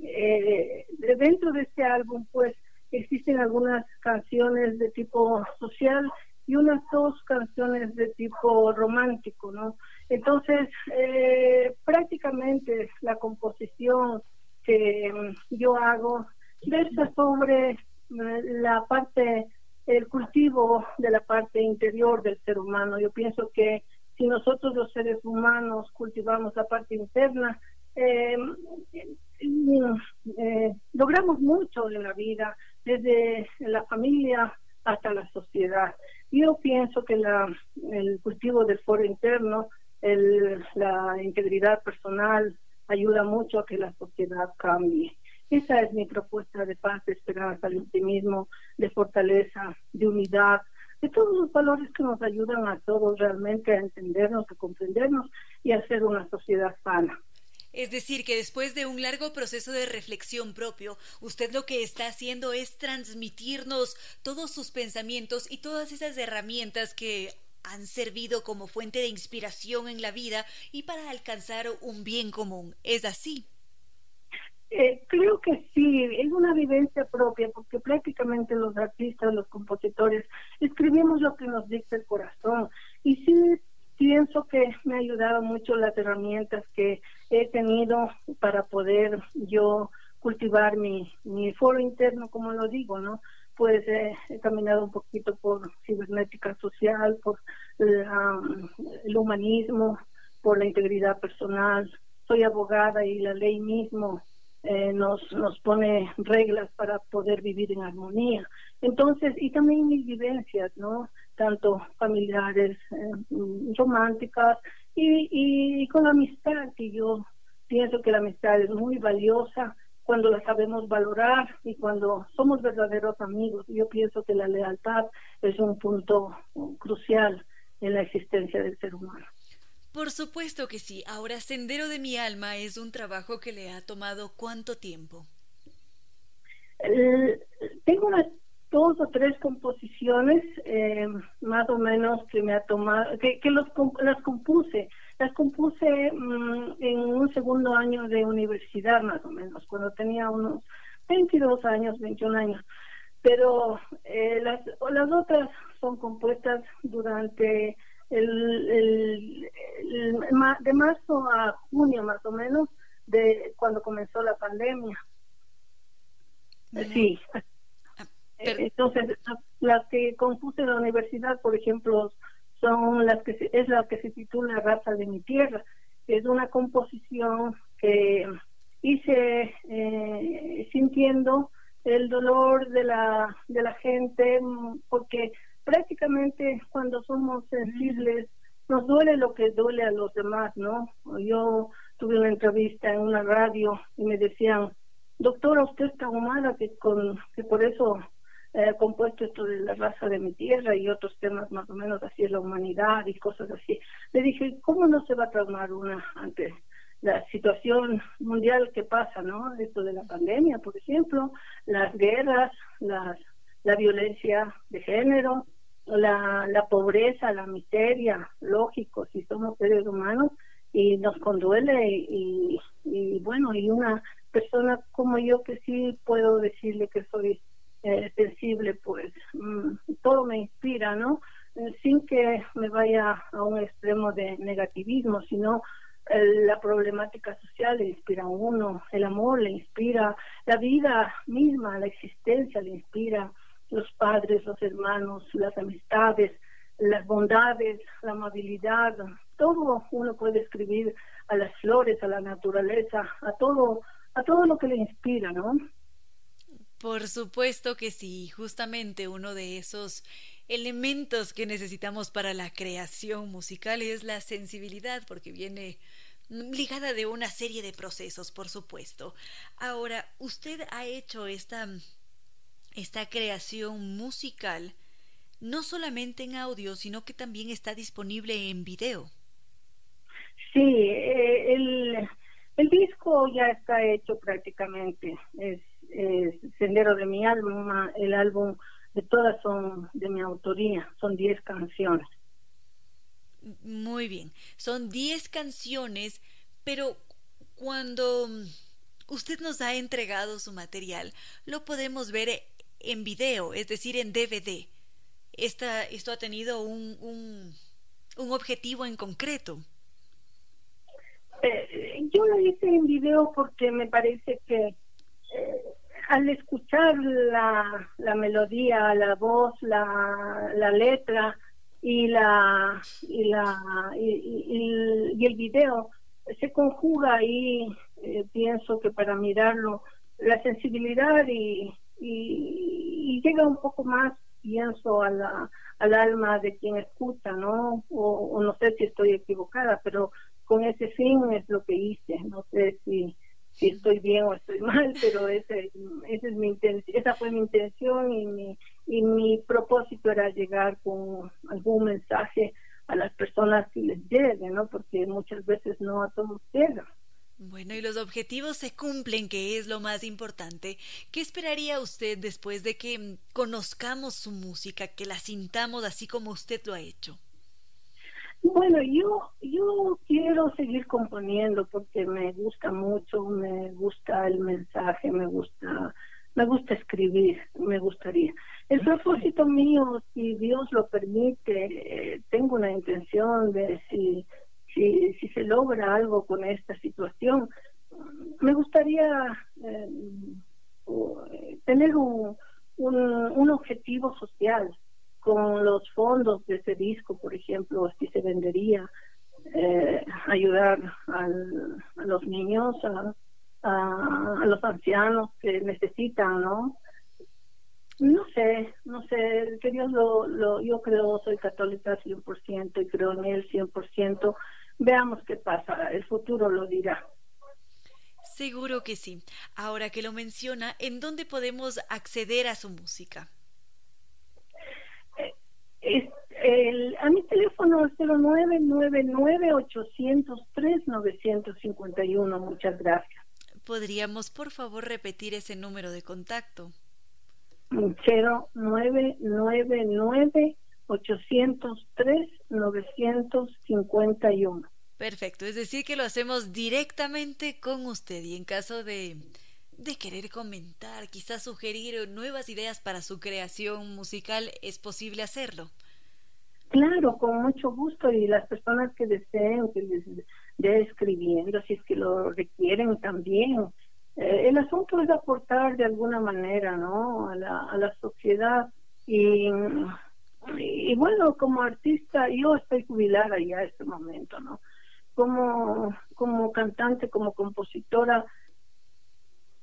eh, dentro de este álbum, pues, existen algunas canciones de tipo social y unas dos canciones de tipo romántico, ¿no? Entonces, eh, prácticamente la composición que yo hago versa sobre eh, la parte, el cultivo de la parte interior del ser humano. Yo pienso que si nosotros los seres humanos cultivamos la parte interna, eh, eh, logramos mucho en la vida, desde la familia hasta la sociedad. Yo pienso que la, el cultivo del foro interno, el, la integridad personal, ayuda mucho a que la sociedad cambie. Esa es mi propuesta de paz, de esperanza, de optimismo, de fortaleza, de unidad, de todos los valores que nos ayudan a todos realmente a entendernos, a comprendernos y a ser una sociedad sana. Es decir, que después de un largo proceso de reflexión propio, usted lo que está haciendo es transmitirnos todos sus pensamientos y todas esas herramientas que han servido como fuente de inspiración en la vida y para alcanzar un bien común. ¿Es así? Eh, creo que sí, es una vivencia propia, porque prácticamente los artistas, los compositores, escribimos lo que nos dicta el corazón. Y sí pienso que me ha ayudado mucho las herramientas que he tenido para poder yo cultivar mi, mi foro interno, como lo digo, ¿no? Pues he caminado un poquito por cibernética social, por el humanismo, por la integridad personal. Soy abogada y la ley mismo eh, nos, nos pone reglas para poder vivir en armonía. Entonces, y también mis vivencias, ¿no? Tanto familiares, eh, románticas y, y con la amistad, que yo pienso que la amistad es muy valiosa cuando la sabemos valorar y cuando somos verdaderos amigos. Yo pienso que la lealtad es un punto crucial en la existencia del ser humano. Por supuesto que sí. Ahora, Sendero de mi Alma es un trabajo que le ha tomado cuánto tiempo. tengo unas dos o tres composiciones, eh, más o menos, que me ha tomado, que, que los, las compuse. Las compuse mm, en un segundo año de universidad, más o menos, cuando tenía unos 22 años, 21 años. Pero eh, las, las otras son compuestas durante el, de marzo a junio más o menos de cuando comenzó la pandemia. Sí. Ah, entonces, las que compuse en la universidad, por ejemplo, son las que es la que se titula Raza de mi tierra. Es una composición que hice eh, sintiendo el dolor de la de la gente porque prácticamente cuando somos sensibles nos duele lo que duele a los demás, ¿no? Yo tuve una entrevista en una radio y me decían, doctora, usted está humana que, con, que por eso he compuesto esto de la raza de mi tierra y otros temas más o menos así de la humanidad y cosas así. Le dije, ¿cómo no se va a traumar una ante la situación mundial que pasa, ¿no? Esto de la pandemia, por ejemplo, las guerras, las, la violencia de género, la, la pobreza, la miseria, lógico, si somos seres humanos y nos conduele y, y bueno, y una persona como yo que sí puedo decirle que soy eh, sensible, pues mm, todo me inspira, ¿no? Eh, sin que me vaya a un extremo de negativismo, sino eh, la problemática social le inspira a uno, el amor le inspira, la vida misma, la existencia le inspira, los padres, los hermanos, las amistades, las bondades, la amabilidad, todo uno puede escribir a las flores, a la naturaleza, a todo, a todo lo que le inspira, ¿no? Por supuesto que sí, justamente uno de esos elementos que necesitamos para la creación musical es la sensibilidad, porque viene ligada de una serie de procesos, por supuesto. Ahora, usted ha hecho esta, esta creación musical no solamente en audio, sino que también está disponible en video. Sí, eh, el, el disco ya está hecho prácticamente. Es, es Sendero de mi alma, el álbum de todas son de mi autoría, son 10 canciones. Muy bien, son 10 canciones, pero cuando usted nos ha entregado su material, lo podemos ver en video, es decir, en DVD. Esta, esto ha tenido un, un, un objetivo en concreto. Eh, yo lo hice en video porque me parece que eh, al escuchar la, la melodía, la voz, la, la letra y la y la y, el video se conjuga ahí eh, pienso que para mirarlo la sensibilidad y, y, llega un poco más pienso a la, al alma de quien escucha no o no sé si estoy equivocada pero con ese fin es lo que hice no sé si si estoy bien o estoy mal, pero ese, ese es mi esa fue mi intención y mi, y mi propósito era llegar con algún mensaje a las personas que les llegue, ¿no? Porque muchas veces no a todos llega. Bueno, y los objetivos se cumplen, que es lo más importante. ¿Qué esperaría usted después de que conozcamos su música, que la sintamos así como usted lo ha hecho? Bueno, yo, yo quiero seguir componiendo porque me gusta mucho, me gusta el mensaje, me gusta, me gusta escribir, me gustaría. El propósito mío, si Dios lo permite, eh, tengo una intención de si, si, si se logra algo con esta situación, me gustaría eh, tener un, un, un objetivo social con los fondos de ese disco, por ejemplo, si se vendería, eh, ayudar al, a los niños, a, a, los ancianos que necesitan, ¿no? No sé, no sé, que Dios lo, lo, yo creo, soy católica 100% y creo en él 100%. Veamos qué pasa, el futuro lo dirá. Seguro que sí. Ahora que lo menciona, ¿en dónde podemos acceder a su música? El, a mi teléfono 0999-803-951. Muchas gracias. ¿Podríamos, por favor, repetir ese número de contacto? 0999-803-951. Perfecto, es decir, que lo hacemos directamente con usted y en caso de de querer comentar, quizás sugerir nuevas ideas para su creación musical, ¿es posible hacerlo? Claro, con mucho gusto y las personas que deseen que les dé escribiendo, si es que lo requieren también. Eh, el asunto es aportar de alguna manera, ¿no? A la, a la sociedad y, y bueno, como artista, yo estoy jubilada ya a este momento, ¿no? Como, como cantante, como compositora,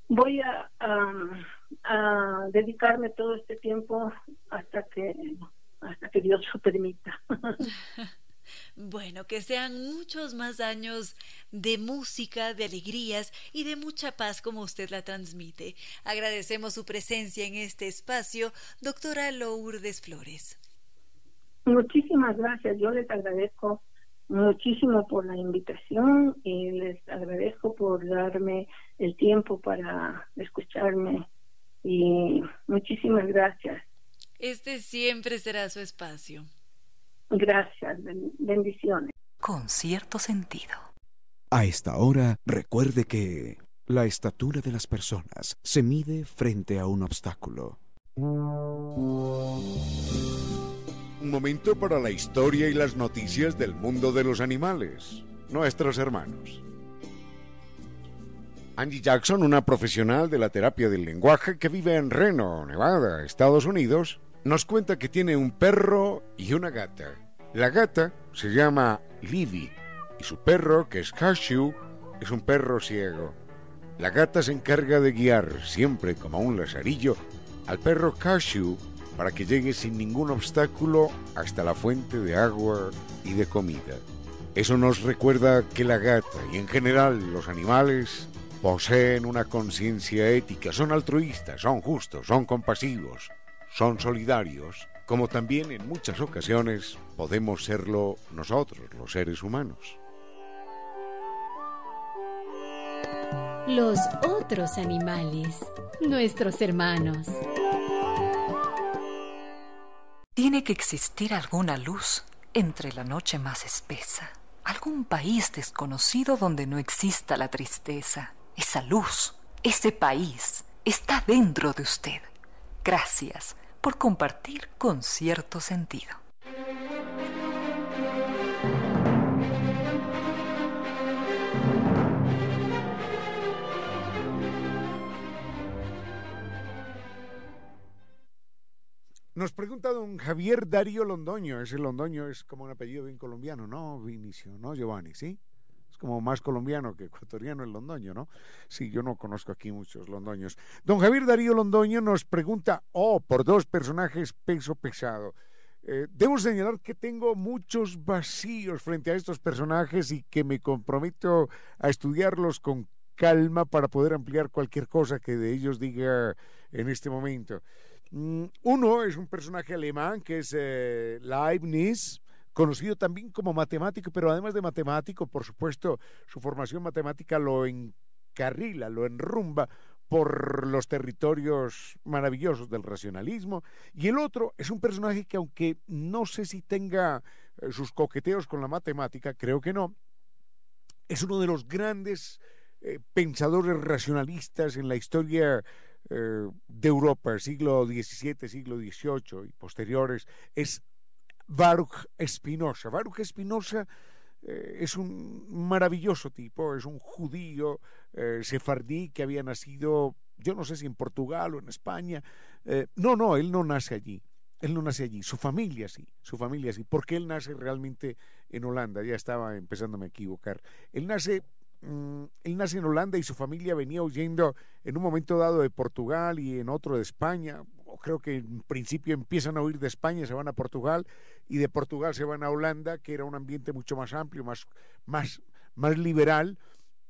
voy a, a, dedicarme todo este tiempo hasta que hasta que Dios lo permita. Bueno, que sean muchos más años de música, de alegrías y de mucha paz como usted la transmite. Agradecemos su presencia en este espacio, doctora Lourdes Flores. Muchísimas gracias, yo les agradezco muchísimo por la invitación y les agradezco por darme el tiempo para escucharme y muchísimas gracias. Este siempre será su espacio. Gracias, bendiciones. Con cierto sentido. A esta hora, recuerde que la estatura de las personas se mide frente a un obstáculo. Un momento para la historia y las noticias del mundo de los animales, nuestros hermanos. Angie Jackson, una profesional de la terapia del lenguaje que vive en Reno, Nevada, Estados Unidos, nos cuenta que tiene un perro y una gata. La gata se llama Livy y su perro, que es Cashew, es un perro ciego. La gata se encarga de guiar, siempre como un lazarillo, al perro Cashew para que llegue sin ningún obstáculo hasta la fuente de agua y de comida. Eso nos recuerda que la gata y en general los animales poseen una conciencia ética, son altruistas, son justos, son compasivos, son solidarios, como también en muchas ocasiones podemos serlo nosotros, los seres humanos. Los otros animales, nuestros hermanos. Tiene que existir alguna luz entre la noche más espesa, algún país desconocido donde no exista la tristeza. Esa luz, ese país, está dentro de usted. Gracias por compartir con cierto sentido. Nos pregunta don Javier Darío Londoño. Ese Londoño es como un apellido bien colombiano, ¿no, Vinicio? ¿No, Giovanni? ¿Sí? Es como más colombiano que ecuatoriano el Londoño, ¿no? Sí, yo no conozco aquí muchos londoños. Don Javier Darío Londoño nos pregunta, oh, por dos personajes peso pesado. Eh, debo señalar que tengo muchos vacíos frente a estos personajes y que me comprometo a estudiarlos con calma para poder ampliar cualquier cosa que de ellos diga en este momento. Mm, uno es un personaje alemán que es eh, Leibniz, conocido también como matemático, pero además de matemático, por supuesto, su formación matemática lo encarrila, lo enrumba por los territorios maravillosos del racionalismo. Y el otro es un personaje que aunque no sé si tenga eh, sus coqueteos con la matemática, creo que no, es uno de los grandes eh, pensadores racionalistas en la historia eh, de Europa, siglo XVII, siglo XVIII y posteriores, es Baruch Spinoza. Baruch Spinoza eh, es un maravilloso tipo, es un judío eh, sefardí que había nacido, yo no sé si en Portugal o en España. no, no, él no nace allí. Él no nace allí, su familia sí, su familia sí, porque él nace realmente en Holanda, ya estaba empezándome a equivocar. Él nace Mm, él nace en Holanda y su familia venía huyendo en un momento dado de Portugal y en otro de España. Creo que en principio empiezan a huir de España, se van a Portugal y de Portugal se van a Holanda, que era un ambiente mucho más amplio, más, más, más liberal,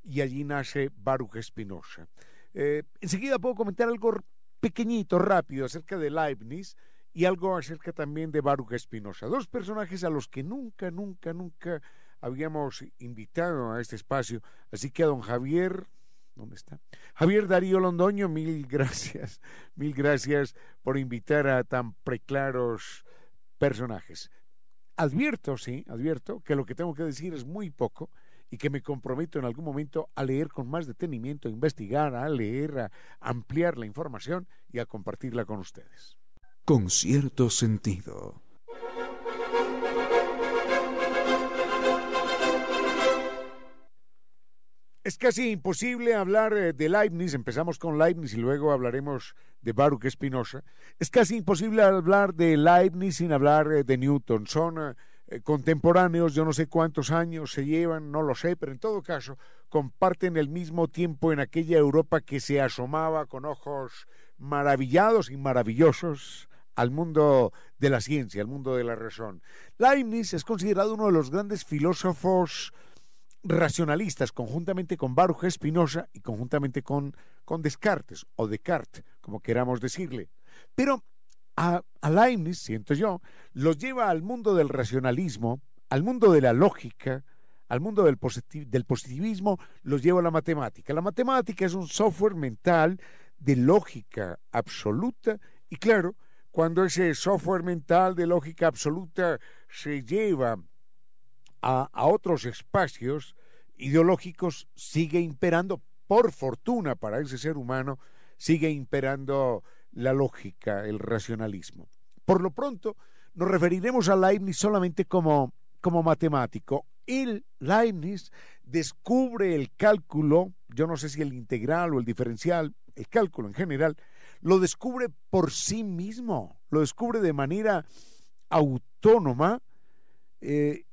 y allí nace Baruch Spinoza. Eh, enseguida puedo comentar algo pequeñito, rápido, acerca de Leibniz y algo acerca también de Baruch Spinoza. Dos personajes a los que nunca, nunca, nunca habíamos invitado a este espacio. Así que a don Javier, ¿dónde está? Javier Darío Londoño, mil gracias, mil gracias por invitar a tan preclaros personajes. Advierto, sí, advierto que lo que tengo que decir es muy poco y que me comprometo en algún momento a leer con más detenimiento, a investigar, a leer, a ampliar la información y a compartirla con ustedes. Con cierto sentido. Es casi imposible hablar eh, de Leibniz, empezamos con Leibniz y luego hablaremos de Baruch Spinoza. Es casi imposible hablar de Leibniz sin hablar eh, de Newton. Son eh, contemporáneos, yo no sé cuántos años se llevan, no lo sé, pero en todo caso comparten el mismo tiempo en aquella Europa que se asomaba con ojos maravillados y maravillosos al mundo de la ciencia, al mundo de la razón. Leibniz es considerado uno de los grandes filósofos racionalistas conjuntamente con Baruch Spinoza y conjuntamente con, con Descartes o Descartes, como queramos decirle. Pero a, Leibniz, siento yo, los lleva al mundo del racionalismo, al mundo de la lógica, al mundo del, del positivismo, los lleva a la matemática. La matemática es un software mental de lógica absoluta y claro, cuando ese software mental de lógica absoluta se lleva a, otros espacios ideológicos, sigue imperando, por fortuna para ese ser humano, sigue imperando la lógica, el racionalismo. Por lo pronto, nos referiremos a Leibniz solamente como, como matemático. El Leibniz descubre el cálculo, yo no sé si el integral o el diferencial, el cálculo en general, lo descubre por sí mismo, lo descubre de manera autónoma eh,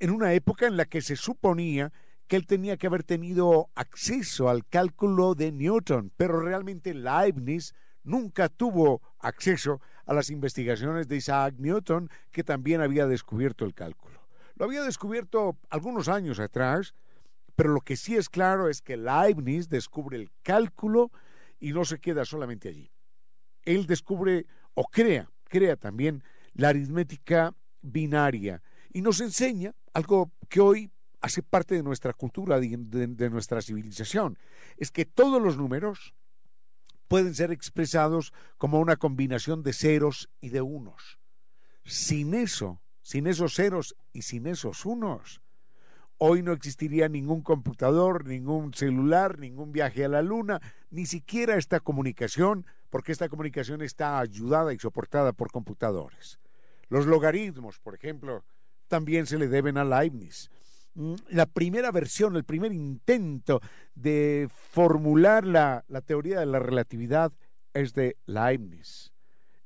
en una época en la que se suponía que él tenía que haber tenido acceso al cálculo de Newton, pero realmente Leibniz nunca tuvo acceso a las investigaciones de Isaac Newton, que también había descubierto el cálculo. Lo había descubierto algunos años atrás, pero lo que sí es claro es que Leibniz descubre el cálculo y no se queda solamente allí. Él descubre o crea, crea también la aritmética binaria y nos enseña algo que hoy hace parte de nuestra cultura, de, nuestra civilización, es que todos los números pueden ser expresados como una combinación de ceros y de unos. Sin eso, sin esos ceros y sin esos unos, hoy no existiría ningún computador, ningún celular, ningún viaje a la luna, ni siquiera esta comunicación, porque esta comunicación está ayudada y soportada por computadores. Los logaritmos, por ejemplo, también se le deben a Leibniz. Mm, la primera versión, el primer intento de formular la, teoría de la relatividad es de Leibniz.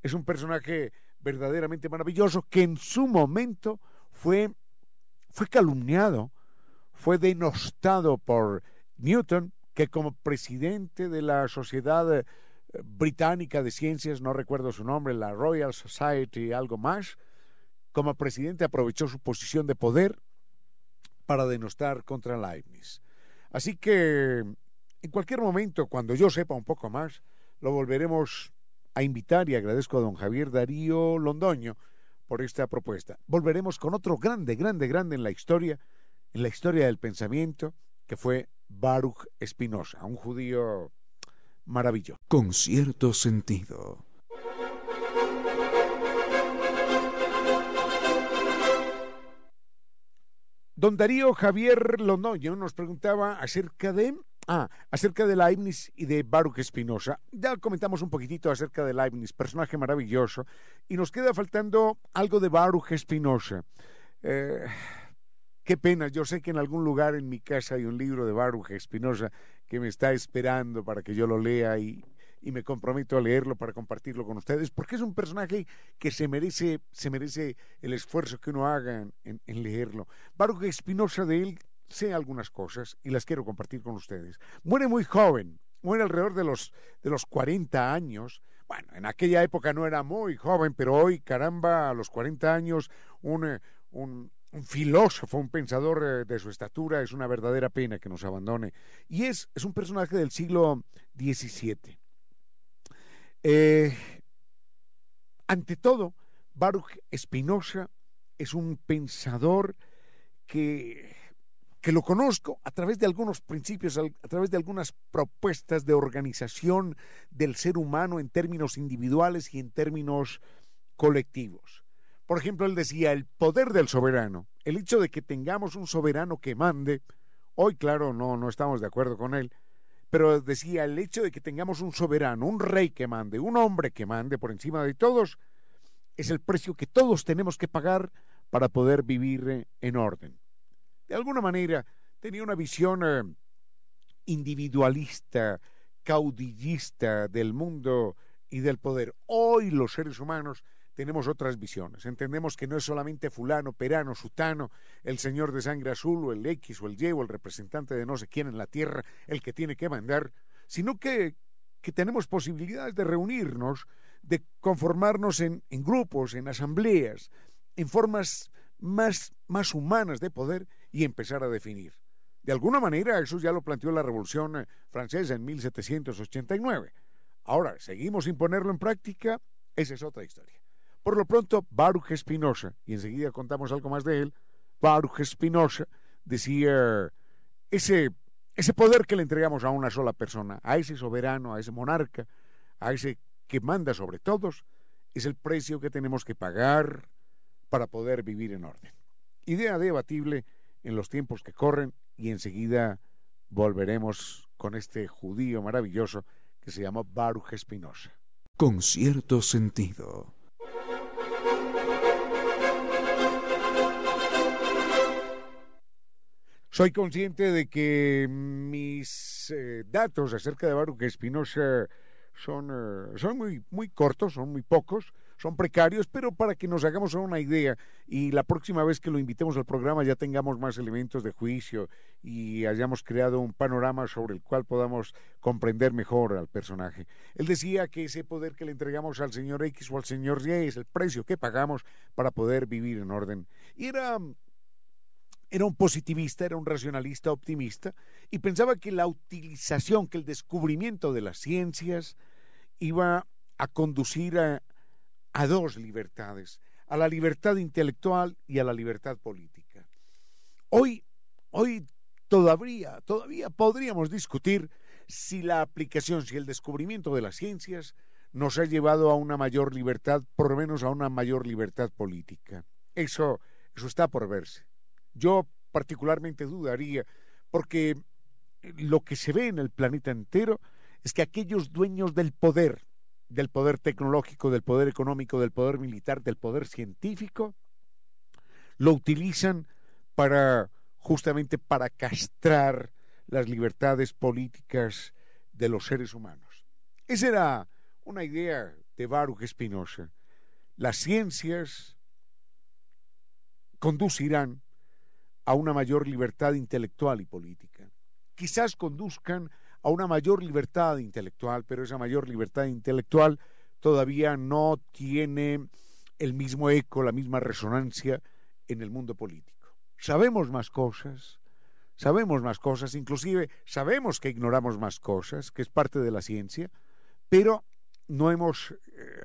Es un personaje verdaderamente maravilloso que en su momento fue, fue calumniado, fue denostado por Newton, que como presidente de la Sociedad eh, Británica de Ciencias, no recuerdo su nombre, la Royal Society, algo más, como presidente aprovechó su posición de poder para denostar contra Leibniz. Así que en cualquier momento, cuando yo sepa un poco más, lo volveremos a invitar y agradezco a don Javier Darío Londoño por esta propuesta. Volveremos con otro grande, grande, grande en la historia, en la historia del pensamiento, que fue Baruch Spinoza, un judío maravilloso. Con cierto sentido. Don Darío Javier Londoño nos preguntaba acerca de Ah, acerca de Leibniz y de Baruch Spinoza. Ya comentamos un poquitito acerca de Leibniz, personaje maravilloso, y nos queda faltando algo de Baruch Spinoza. Eh, qué pena, yo sé que en algún lugar en mi casa hay un libro de Baruch Spinoza que me está esperando para que yo lo lea y y me comprometo a leerlo para compartirlo con ustedes, porque es un personaje que se merece, se merece el esfuerzo que uno haga en, leerlo. Baruch Espinosa de él sé algunas cosas y las quiero compartir con ustedes. Muere muy joven, muere alrededor de los, de los 40 años. Bueno, en aquella época no era muy joven, pero hoy, caramba, a los 40 años, un, un, un filósofo, un pensador eh, de su estatura, es una verdadera pena que nos abandone. Y es, es un personaje del siglo XVII. Eh, ante todo, Baruch Spinoza es un pensador que, que lo conozco a través de algunos principios, a través de algunas propuestas de organización del ser humano en términos individuales y en términos colectivos. Por ejemplo, él decía, el poder del soberano, el hecho de que tengamos un soberano que mande, hoy claro, no, no estamos de acuerdo con él, pero decía, el hecho de que tengamos un soberano, un rey que mande, un hombre que mande por encima de todos, es el precio que todos tenemos que pagar para poder vivir eh, en orden. De alguna manera, tenía una visión eh, individualista, caudillista del mundo y del poder. Hoy los seres humanos tenemos otras visiones. Entendemos que no es solamente fulano, perano, sutano, el señor de sangre azul o el X o el Y o el representante de no sé quién en la tierra el que tiene que mandar, sino que, que tenemos posibilidades de reunirnos, de conformarnos en, en grupos, en asambleas, en formas más, más humanas de poder y empezar a definir. De alguna manera eso ya lo planteó la Revolución eh, Francesa en 1789. Ahora, ¿seguimos sin ponerlo en práctica? Esa es otra historia. Por lo pronto, Baruch Spinoza, y enseguida contamos algo más de él, Baruch Spinoza decía ese, ese poder que le entregamos a una sola persona, a ese soberano, a ese monarca, a ese que manda sobre todos, es el precio que tenemos que pagar para poder vivir en orden. Idea debatible en los tiempos que corren y enseguida volveremos con este judío maravilloso que se llama Baruch Spinoza. Con cierto sentido. Soy consciente de que mis eh, datos acerca de Baruch Espinosa son, eh, son muy, muy cortos, son muy pocos, son precarios, pero para que nos hagamos una idea y la próxima vez que lo invitemos al programa ya tengamos más elementos de juicio y hayamos creado un panorama sobre el cual podamos comprender mejor al personaje. Él decía que ese poder que le entregamos al señor X o al señor Y es el precio que pagamos para poder vivir en orden. Y era era un positivista, era un racionalista optimista y pensaba que la utilización, que el descubrimiento de las ciencias iba a conducir a, dos libertades, a la libertad intelectual y a la libertad política. Hoy, hoy todavía, todavía podríamos discutir si la aplicación, si el descubrimiento de las ciencias nos ha llevado a una mayor libertad, por lo menos a una mayor libertad política. Eso, eso está por verse. Yo particularmente dudaría, porque lo que se ve en el planeta entero es que aquellos dueños del poder, del poder tecnológico, del poder económico, del poder militar, del poder científico, lo utilizan para justamente para castrar las libertades políticas de los seres humanos. Esa era una idea de Baruch Spinoza. Las ciencias conducirán a una mayor libertad intelectual y política. Quizás conduzcan a una mayor libertad intelectual, pero esa mayor libertad intelectual todavía no tiene el mismo eco, la misma resonancia en el mundo político. Sabemos más cosas, sabemos más cosas, inclusive sabemos que ignoramos más cosas, que es parte de la ciencia, pero no hemos eh,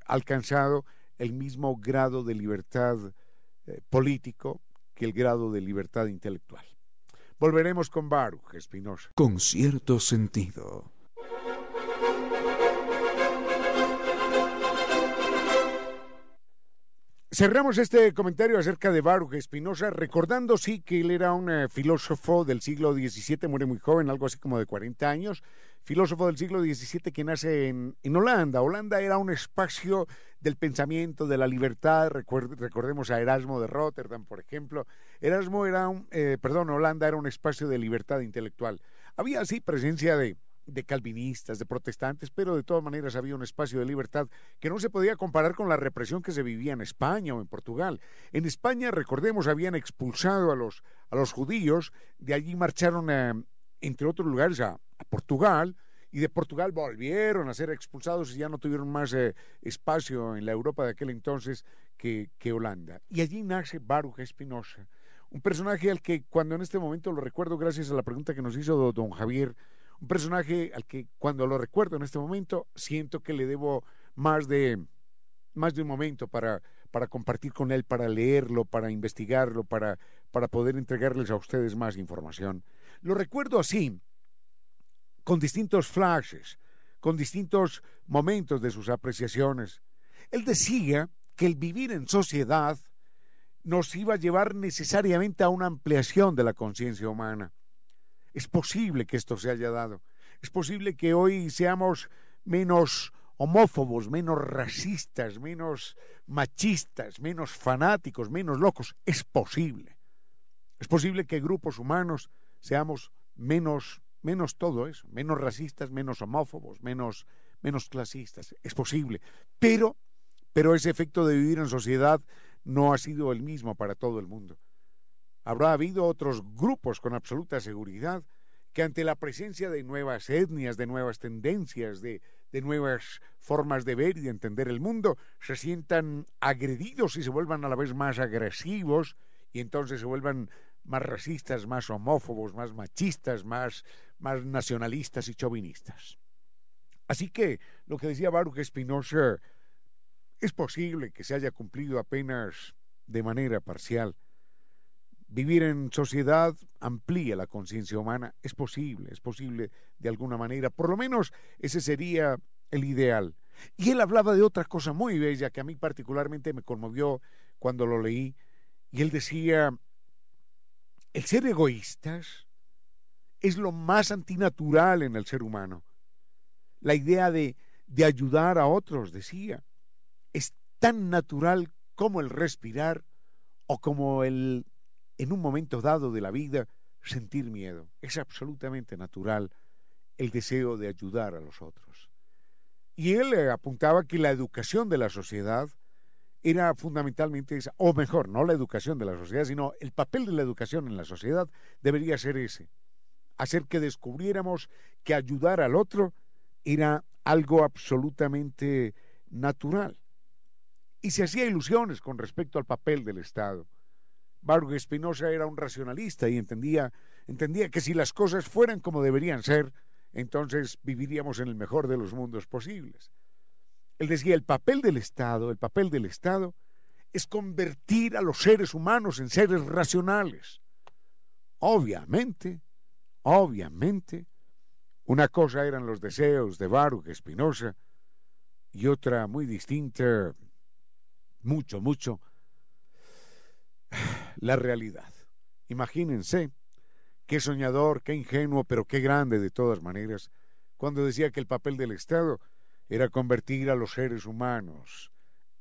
alcanzado el mismo grado de libertad eh, político que el grado de libertad intelectual. Volveremos con Baruch Espinosa. Con cierto sentido. Cerramos este comentario acerca de Baruch Espinosa, recordando sí que él era un eh, filósofo del siglo XVII, muere muy joven, algo así como de 40 años, filósofo del siglo XVII que nace en, en Holanda. Holanda era un espacio del pensamiento, de la libertad. recordemos a Erasmo de Rotterdam, por ejemplo. Erasmo era un, eh, perdón, Holanda era un espacio de libertad intelectual. Había así presencia de, calvinistas, de protestantes, pero de todas maneras había un espacio de libertad que no se podía comparar con la represión que se vivía en España o en Portugal. En España, recordemos, habían expulsado a los, a los judíos, de allí marcharon, a, entre otros lugares, a Portugal, y de Portugal volvieron a ser expulsados y ya no tuvieron más eh, espacio en la Europa de aquel entonces que, que Holanda. Y allí nace Baruch Espinosa, un personaje al que cuando en este momento lo recuerdo gracias a la pregunta que nos hizo don Javier, un personaje al que cuando lo recuerdo en este momento siento que le debo más de más de un momento para, para compartir con él, para leerlo, para investigarlo, para, para poder entregarles a ustedes más información. Lo recuerdo así, con distintos flashes, con distintos momentos de sus apreciaciones. Él decía que el vivir en sociedad nos iba a llevar necesariamente a una ampliación de la conciencia humana. Es posible que esto se haya dado. Es posible que hoy seamos menos homófobos, menos racistas, menos machistas, menos fanáticos, menos locos. Es posible. Es posible que grupos humanos seamos menos menos todo eso, menos racistas, menos homófobos, menos, menos clasistas. Es posible. Pero, pero ese efecto de vivir en sociedad no ha sido el mismo para todo el mundo. Habrá habido otros grupos con absoluta seguridad que ante la presencia de nuevas etnias, de nuevas tendencias, de, de nuevas formas de ver y de entender el mundo, se sientan agredidos y se vuelvan a la vez más agresivos y entonces se vuelvan más racistas, más homófobos, más machistas, más, más nacionalistas y chauvinistas. Así que lo que decía Baruch Spinoza es posible que se haya cumplido apenas de manera parcial. Vivir en sociedad amplía la conciencia humana, es posible, es posible de alguna manera, por lo menos ese sería el ideal. Y él hablaba de otra cosa muy bella que a mí particularmente me conmovió cuando lo leí, y él decía, el ser egoístas es lo más antinatural en el ser humano. La idea de, de ayudar a otros, decía, es tan natural como el respirar o como el, en un momento dado de la vida, sentir miedo. Es absolutamente natural el deseo de ayudar a los otros. Y él eh, apuntaba que la educación de la sociedad era fundamentalmente esa, o mejor, no la educación de la sociedad, sino el papel de la educación en la sociedad debería ser ese, hacer que descubriéramos que ayudar al otro era algo absolutamente natural. Y se hacía ilusiones con respecto al papel del Estado. Baruch Espinosa era un racionalista y entendía, entendía que si las cosas fueran como deberían ser, entonces viviríamos en el mejor de los mundos posibles. Él decía, el papel del Estado, el papel del Estado es convertir a los seres humanos en seres racionales. Obviamente, obviamente, una cosa eran los deseos de Baruch Espinosa y otra muy distinta, mucho, mucho, la realidad. Imagínense Qué soñador, qué ingenuo, pero qué grande de todas maneras, cuando decía que el papel del Estado era convertir a los seres humanos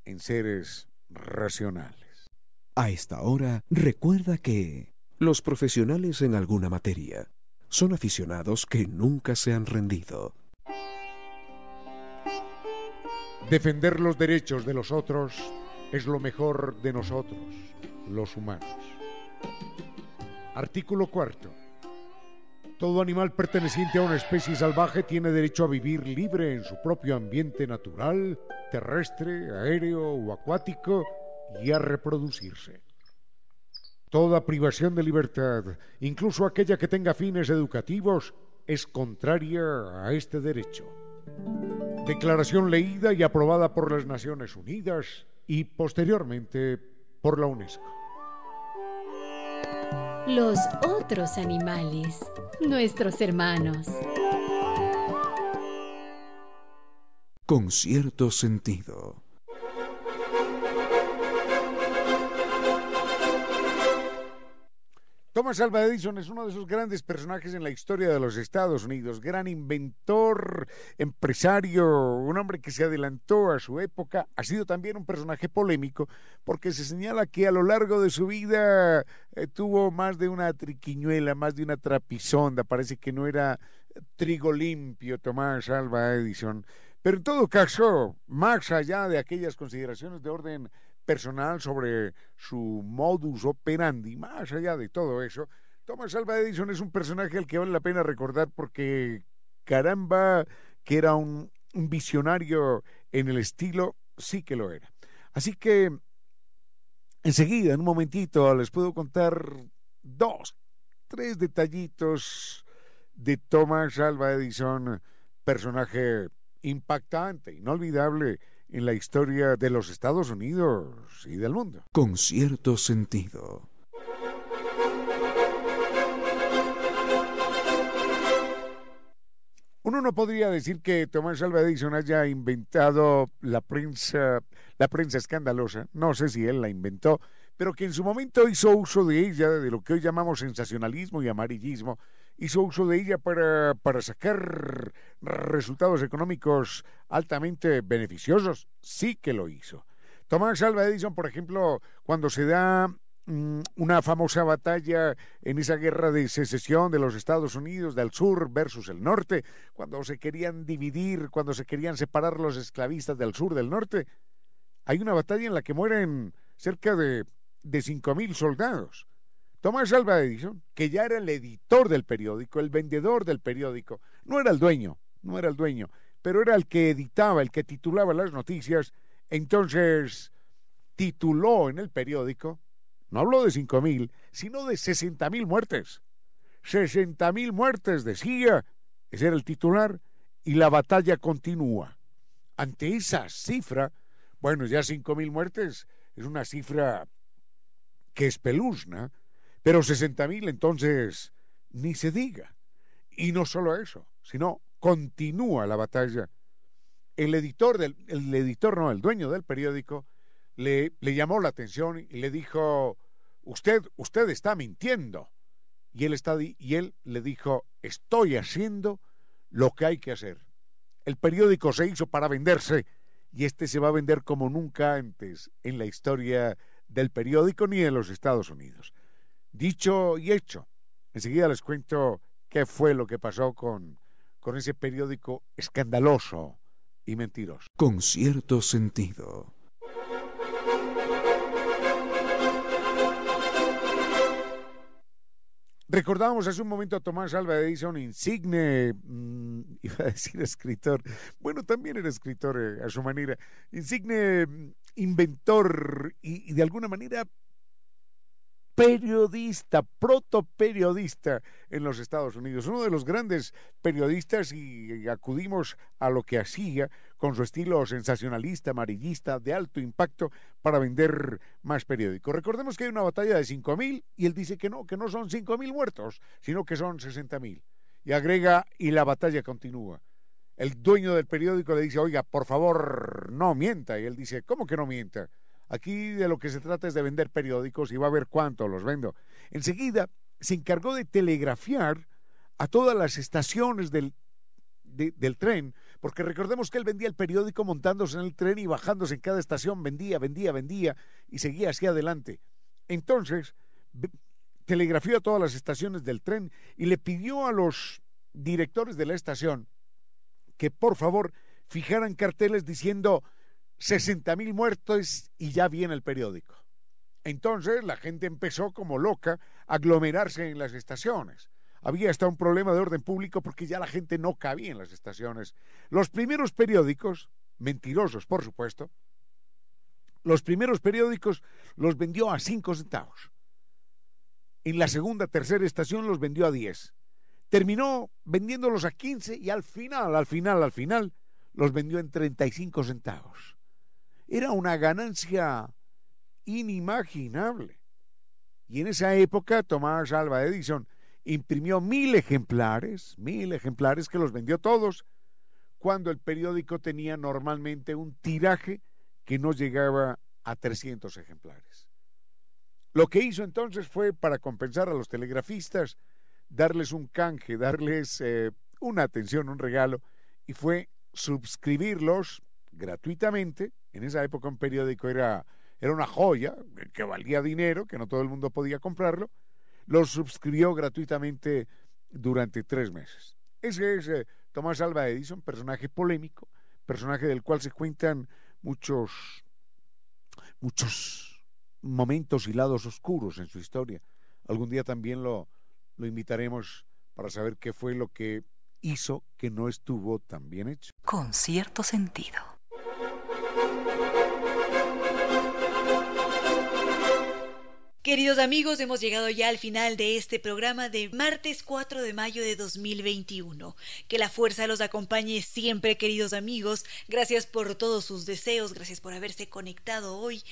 en seres racionales. A esta hora, recuerda que los profesionales en alguna materia son aficionados que nunca se han rendido. Defender los derechos de los otros es lo mejor de nosotros, los humanos. Artículo cuarto. Todo animal perteneciente a una especie salvaje tiene derecho a vivir libre en su propio ambiente natural, terrestre, aéreo o acuático y a reproducirse. Toda privación de libertad, incluso aquella que tenga fines educativos, es contraria a este derecho. Declaración leída y aprobada por las Naciones Unidas y posteriormente por la UNESCO. Los otros animales, nuestros hermanos. Con cierto sentido. Thomas Alva Edison es uno de esos grandes personajes en la historia de los Estados Unidos, gran inventor, empresario, un hombre que se adelantó a su época, ha sido también un personaje polémico porque se señala que a lo largo de su vida eh, tuvo más de una triquiñuela, más de una trapisonda, parece que no era trigo limpio Thomas Alva Edison. Pero en todo caso, más allá de aquellas consideraciones de orden personal sobre su modus operandi. Más allá de todo eso, Thomas Alva Edison es un personaje al que vale la pena recordar porque, caramba, que era un, un visionario en el estilo, sí que lo era. Así que, enseguida, en un momentito, les puedo contar dos, tres detallitos de Thomas Alva Edison, personaje impactante, inolvidable en la historia de los Estados Unidos y del mundo. Con cierto sentido. Uno no podría decir que Thomas Alva Edison haya inventado la prensa, la prensa escandalosa. No sé si él la inventó, pero que en su momento hizo uso de ella, de lo que hoy llamamos sensacionalismo y amarillismo, hizo uso de ella para, para sacar resultados económicos altamente beneficiosos. Sí que lo hizo. Thomas Alva Edison, por ejemplo, cuando se da mm, una famosa batalla en esa guerra de secesión de los Estados Unidos del sur versus el norte, cuando se querían dividir, cuando se querían separar los esclavistas del sur del norte, hay una batalla en la que mueren cerca de, de 5.000 soldados. Tomás Alva Edison, que ya era el editor del periódico, el vendedor del periódico, no era el dueño, no era el dueño, pero era el que editaba, el que titulaba las noticias, entonces tituló en el periódico, no habló de cinco mil, sino de sesenta mil muertes. Sesenta mil muertes, decía, ese era el titular, y la batalla continúa. Ante esa cifra, bueno, ya cinco mil muertes es una cifra que espeluzna, pero 60 mil entonces ni se diga. Y no solo eso, sino continúa la batalla. El editor, del, el editor no, el dueño del periódico, le, le llamó la atención y le dijo, usted, usted está mintiendo. Y él, está, y él le dijo, estoy haciendo lo que hay que hacer. El periódico se hizo para venderse y este se va a vender como nunca antes en la historia del periódico ni de los Estados Unidos. Dicho y hecho, enseguida les cuento qué fue lo que pasó con, con ese periódico escandaloso y mentiroso. Con cierto sentido. Recordábamos hace un momento a Tomás Alva Edison, insigne, mm, iba a decir escritor, bueno, también era escritor eh, a su manera, insigne mm, inventor y, y de alguna manera periodista, protoperiodista en los Estados Unidos, uno de los grandes periodistas y acudimos a lo que hacía con su estilo sensacionalista, amarillista, de alto impacto para vender más periódicos. Recordemos que hay una batalla de 5.000 y él dice que no, que no son 5.000 muertos, sino que son 60.000. Y agrega, y la batalla continúa. El dueño del periódico le dice, oiga, por favor, no mienta. Y él dice, ¿cómo que no mienta? Aquí de lo que se trata es de vender periódicos y va a ver cuánto los vendo. Enseguida se encargó de telegrafiar a todas las estaciones del, del tren, porque recordemos que él vendía el periódico montándose en el tren y bajándose en cada estación, vendía, vendía, vendía y seguía hacia adelante. Entonces, telegrafió a todas las estaciones del tren y le pidió a los directores de la estación que por favor fijaran carteles diciendo 60 mil muertos y ya viene el periódico. Entonces la gente empezó como loca a aglomerarse en las estaciones. Había hasta un problema de orden público porque ya la gente no cabía en las estaciones. Los primeros periódicos, mentirosos por supuesto, los primeros periódicos los vendió a 5 centavos. En la segunda, tercera estación los vendió a 10. Terminó vendiéndolos a 15 y al final, al final, al final, los vendió en 35 centavos era una ganancia inimaginable. Y en esa época Tomás Alva Edison imprimió mil ejemplares, mil ejemplares que los vendió todos, cuando el periódico tenía normalmente un tiraje que no llegaba a 300 ejemplares. Lo que hizo entonces fue, para compensar a los telegrafistas, darles un canje, darles eh, una atención, un regalo, y fue suscribirlos gratuitamente. En esa época un periódico era, era una joya que valía dinero, que no todo el mundo podía comprarlo. Lo suscribió gratuitamente durante tres meses. Ese es eh, Tomás Alba Edison, personaje polémico, personaje del cual se cuentan muchos, muchos momentos y lados oscuros en su historia. Algún día también lo, lo invitaremos para saber qué fue lo que hizo que no estuvo tan bien hecho. Con cierto sentido. Queridos amigos, hemos llegado ya al final de este programa de martes 4 de mayo de 2021. Que la fuerza los acompañe siempre, queridos amigos. Gracias por todos sus deseos, gracias por haberse conectado hoy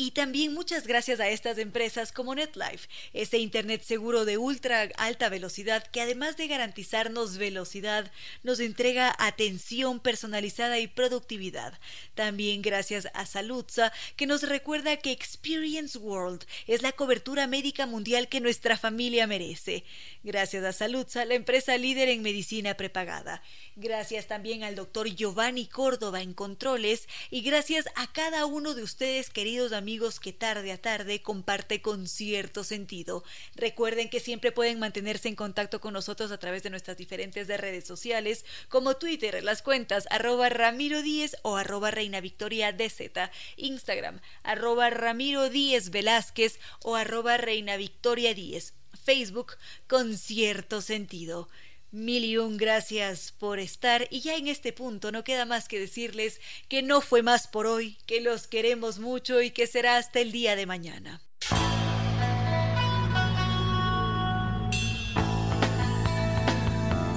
y también muchas gracias a estas empresas como NetLife, ese Internet seguro de ultra alta velocidad que además de garantizarnos velocidad, nos entrega atención personalizada y productividad. También gracias a Saludza, que nos recuerda que Experience World es la cobertura médica mundial que nuestra familia merece. Gracias a Saludza, la empresa líder en medicina prepagada. Gracias también al doctor Giovanni Córdoba en controles y gracias a cada uno de ustedes, queridos amigos, que tarde a tarde comparte con cierto sentido. Recuerden que siempre pueden mantenerse en contacto con nosotros a través de nuestras diferentes redes sociales, como Twitter, las cuentas arroba Ramiro Díez o arroba Reina Victoria DZ, Instagram arroba Ramiro Díez Velázquez o arroba Reina Victoria Díez, Facebook con cierto sentido. Mil y un gracias por estar y ya en este punto no queda más que decirles que no fue más por hoy, que los queremos mucho y que será hasta el día de mañana.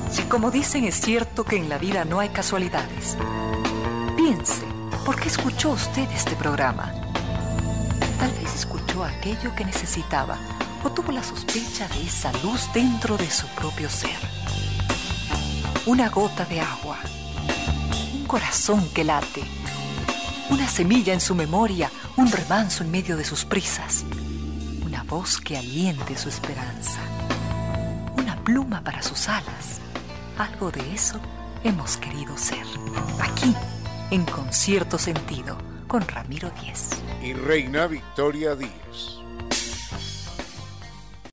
Si como dicen es cierto que en la vida no hay casualidades, piense, ¿por qué escuchó usted este programa? Tal vez escuchó aquello que necesitaba o tuvo la sospecha de esa luz dentro de su propio ser una gota de agua, un corazón que late, una semilla en su memoria, un remanso en medio de sus prisas, una voz que aliente su esperanza, una pluma para sus alas. Algo de eso hemos querido ser. Aquí, en concierto sentido, con Ramiro Díez. Y Reina Victoria Díez.